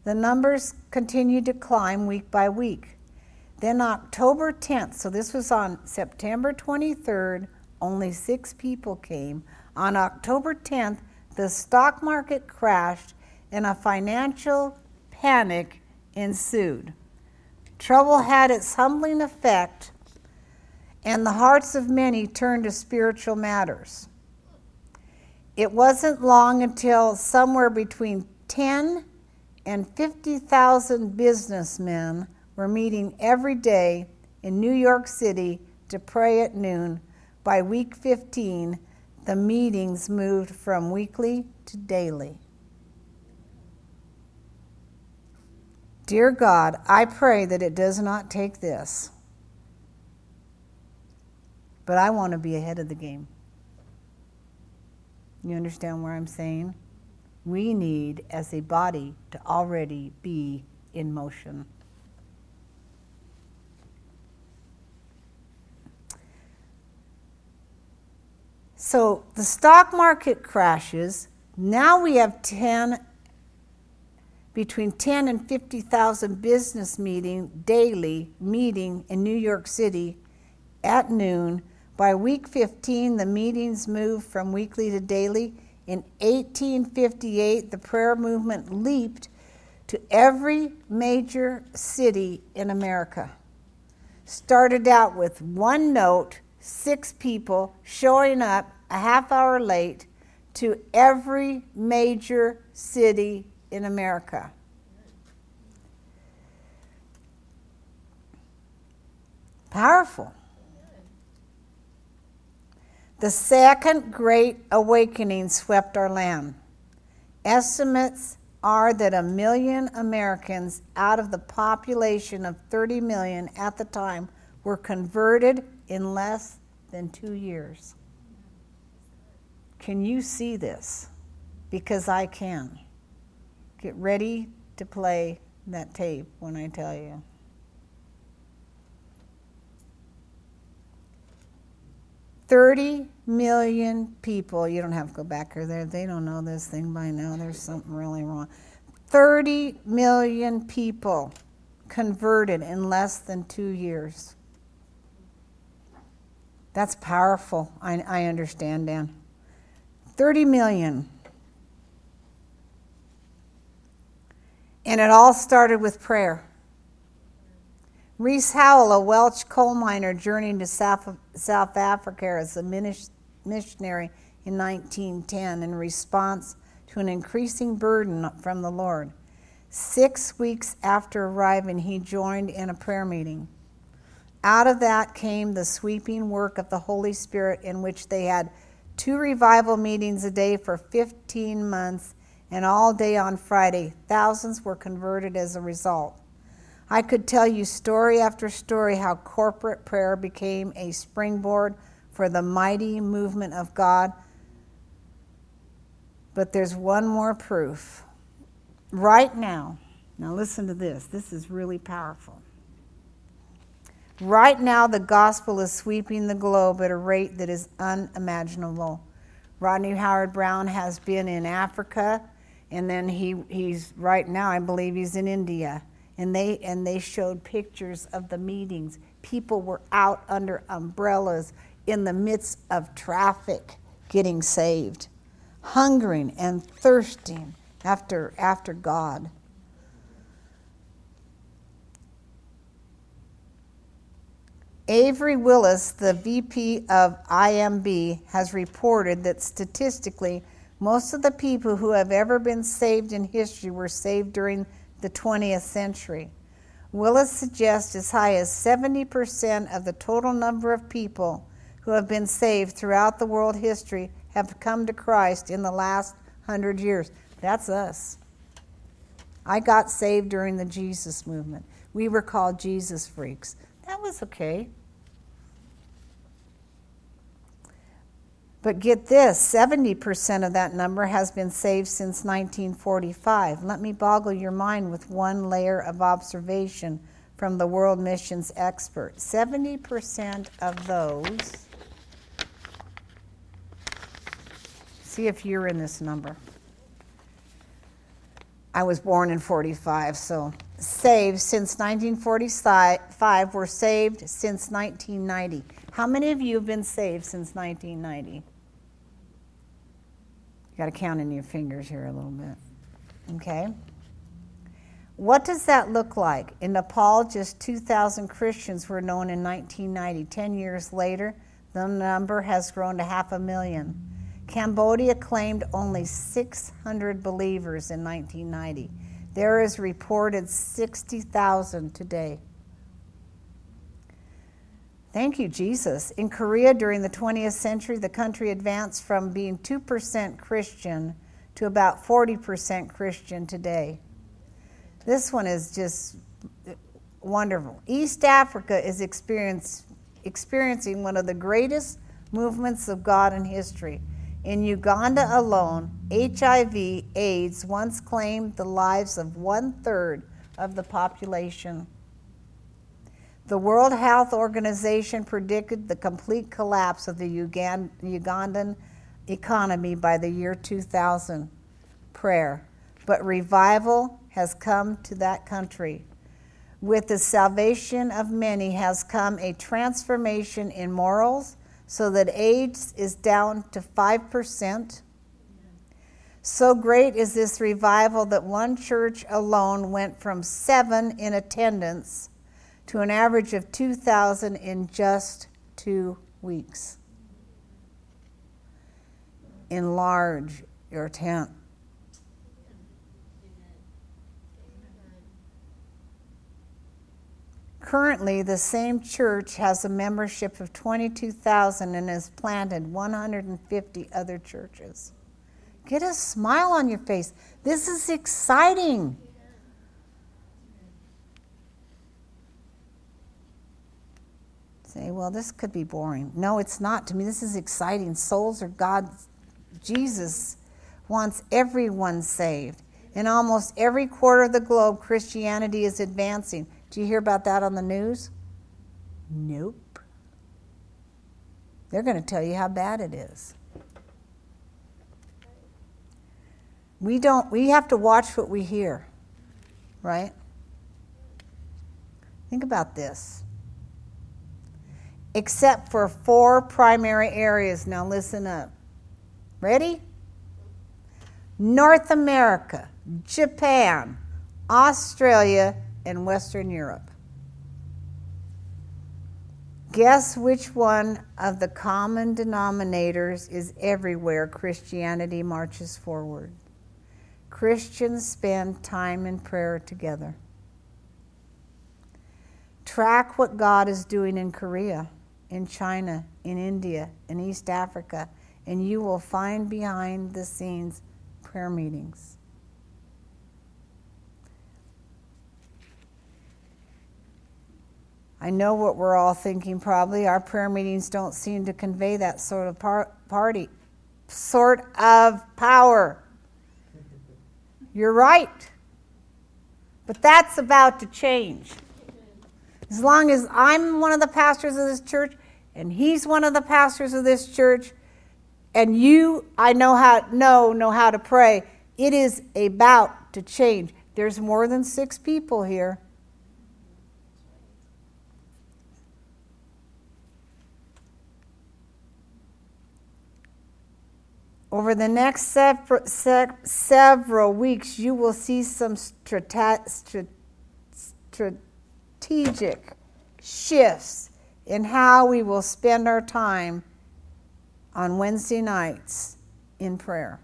The numbers continued to climb week by week. Then October 10th, so this was on September 23rd, only 6 people came. On October 10th, the stock market crashed and a financial panic ensued. Trouble had its humbling effect, and the hearts of many turned to spiritual matters. It wasn't long until somewhere between 10 and 50,000 businessmen were meeting every day in New York City to pray at noon. By week 15, the meetings moved from weekly to daily. Dear God, I pray that it does not take this, but I want to be ahead of the game. You understand where I'm saying? We need, as a body, to already be in motion. So the stock market crashes. Now we have 10 between 10 and 50,000 business meeting daily meeting in New York City at noon. By week 15, the meetings move from weekly to daily. In 1858, the prayer movement leaped to every major city in America. Started out with one note, six people showing up a half hour late to every major city in America. Powerful. The second great awakening swept our land. Estimates are that a million Americans out of the population of 30 million at the time were converted in less than two years. Can you see this? Because I can. Get ready to play that tape when I tell you. 30 million people. You don't have to go back or there. They don't know this thing by now. There's something really wrong. 30 million people converted in less than two years. That's powerful. I, I understand, Dan. 30 million. And it all started with prayer. Rees Howell, a Welsh coal miner, journeyed to South, South Africa as a missionary in 1910 in response to an increasing burden from the Lord. Six weeks after arriving, he joined in a prayer meeting. Out of that came the sweeping work of the Holy Spirit, in which they had two revival meetings a day for 15 months, and all day on Friday. Thousands were converted as a result. I could tell you story after story how corporate prayer became a springboard for the mighty movement of God. But there's one more proof. Right now, now listen to this, this is really powerful. Right now, the gospel is sweeping the globe at a rate that is unimaginable. Rodney Howard Browne has been in Africa, and then he, he's right now, I believe he's in India and they and they showed pictures of the meetings. People were out under umbrellas in the midst of traffic getting saved, hungering and thirsting after after God. Avery Willis, the VP of IMB, has reported that statistically, most of the people who have ever been saved in history were saved during the 20th century. Willis suggests as high as 70% of the total number of people who have been saved throughout the world history have come to Christ in the last hundred years. That's us. I got saved during the Jesus movement. We were called Jesus freaks. That was okay. But get this 70% of that number has been saved since 1945. Let me boggle your mind with one layer of observation from the world missions expert. 70% of those, see if you're in this number. I was born in 45, so saved since 1945 were saved since 1990. How many of you have been saved since 1990? Got to count in your fingers here a little bit. Okay? What does that look like? In Nepal, just 2,000 Christians were known in 1990. Ten years later, the number has grown to half a million. Cambodia claimed only 600 believers in 1990. There is reported 60,000 today. Thank you, Jesus. In Korea during the 20th century, the country advanced from being 2% Christian to about 40% Christian today. This one is just wonderful. East Africa is experiencing one of the greatest movements of God in history. In Uganda alone, HIV AIDS once claimed the lives of one third of the population. The World Health Organization predicted the complete collapse of the Ugandan economy by the year 2000. Prayer. But revival has come to that country. With the salvation of many has come a transformation in morals, so that AIDS is down to 5%. So great is this revival that one church alone went from seven in attendance to an average of 2,000 in just two weeks. Enlarge your tent. Currently, the same church has a membership of 22,000 and has planted 150 other churches. Get a smile on your face. This is exciting. Say, well, this could be boring. No, it's not. To me, this is exciting. Souls are God's. Jesus wants everyone saved. In almost every quarter of the globe, Christianity is advancing. Do you hear about that on the news? Nope. They're going to tell you how bad it is. We don't we have to watch what we hear. Right? Think about this except for four primary areas. Now, listen up. Ready? North America, Japan, Australia, and Western Europe. Guess which one of the common denominators is everywhere Christianity marches forward? Christians spend time in prayer together. Track what God is doing in Korea in China, in India, in East Africa, and you will find behind the scenes prayer meetings. I know what we're all thinking probably. Our prayer meetings don't seem to convey that sort of par- party, sort of power. You're right. But that's about to change. As long as I'm one of the pastors of this church, and he's one of the pastors of this church, and you, I know how know know how to pray. It is about to change. There's more than six people here. Over the next sev- several weeks, you will see some strate- strategic shifts in how we will spend our time on Wednesday nights in prayer.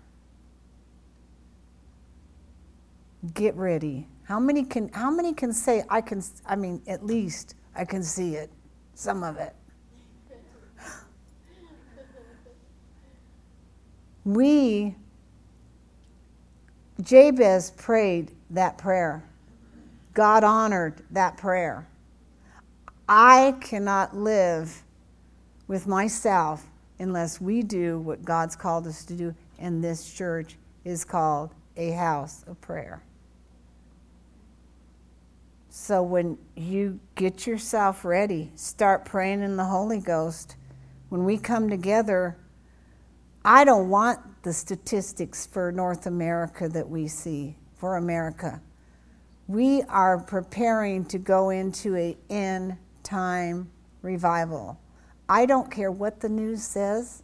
Get ready. How many can how many can say I can I mean at least I can see it. Some of it. we Jabez prayed that prayer. God honored that prayer. I cannot live with myself unless we do what God's called us to do, and this church is called a house of prayer. So when you get yourself ready, start praying in the Holy Ghost. When we come together, I don't want the statistics for North America that we see for America. We are preparing to go into a end time revival. I don't care what the news says.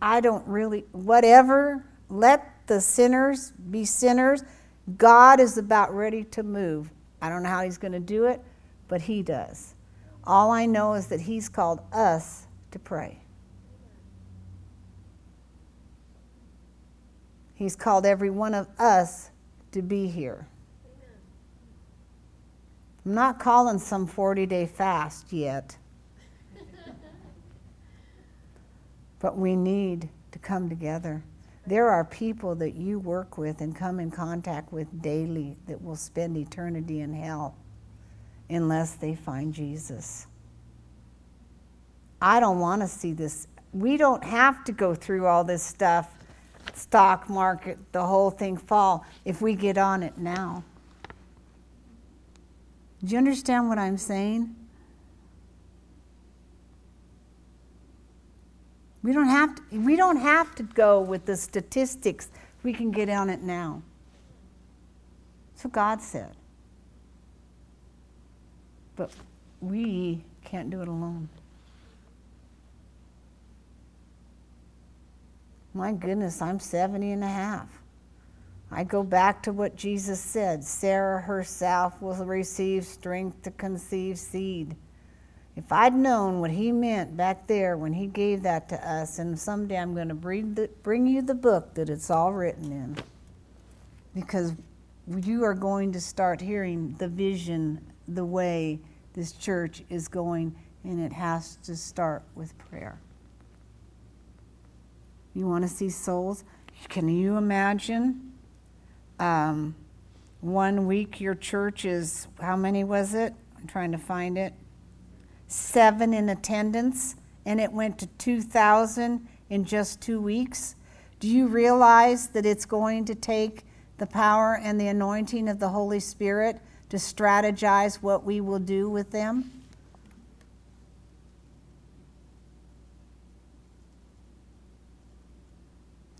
I don't really, whatever, let the sinners be sinners. God is about ready to move. I don't know how He's going to do it, but He does. All I know is that He's called us to pray. He's called every one of us to be here. I'm not calling some 40 day fast yet. but we need to come together. There are people that you work with and come in contact with daily that will spend eternity in hell unless they find Jesus. I don't want to see this. We don't have to go through all this stuff, stock market, the whole thing fall, if we get on it now. Do you understand what I'm saying? We don't have to, we don't have to go with the statistics. We can get on it now. What God said. But we can't do it alone. My goodness, I'm 70 and a half. I go back to what Jesus said Sarah herself will receive strength to conceive seed. If I'd known what he meant back there when he gave that to us, and someday I'm going to bring, the, bring you the book that it's all written in, because you are going to start hearing the vision, the way this church is going, and it has to start with prayer. You want to see souls? Can you imagine? Um, one week your church is, how many was it? I'm trying to find it seven in attendance, and it went to 2,000 in just two weeks. Do you realize that it's going to take the power and the anointing of the Holy Spirit to strategize what we will do with them?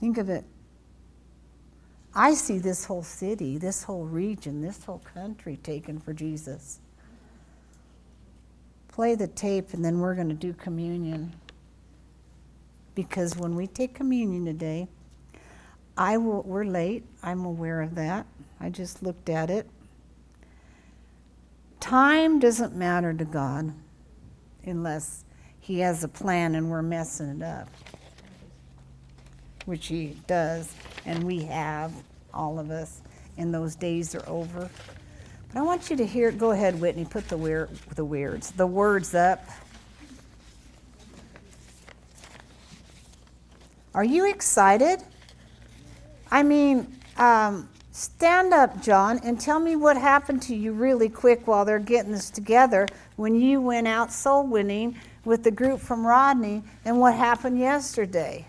Think of it. I see this whole city, this whole region, this whole country taken for Jesus play the tape and then we're going to do communion. Because when we take communion today, I will, we're late. I'm aware of that. I just looked at it. Time doesn't matter to God unless He has a plan and we're messing it up, which He does, and we have, all of us, and those days are over. But I want you to hear, go ahead, Whitney, put the, weir, the weirds, the words up. Are you excited? I mean, um, stand up, John, and tell me what happened to you really quick while they're getting this together when you went out soul winning with the group from Rodney and what happened yesterday.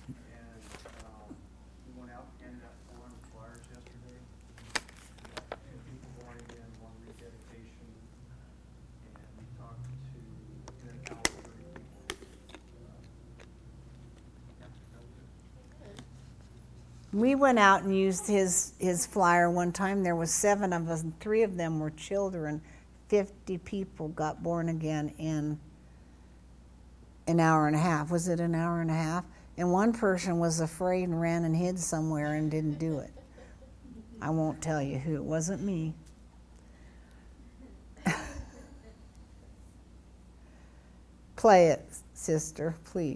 we went out and used his his flyer one time there was seven of us and three of them were children 50 people got born again in an hour and a half. Was it an hour and a half? And one person was afraid and ran and hid somewhere and didn't do it. I won't tell you who. It wasn't me. Play it, sister, please.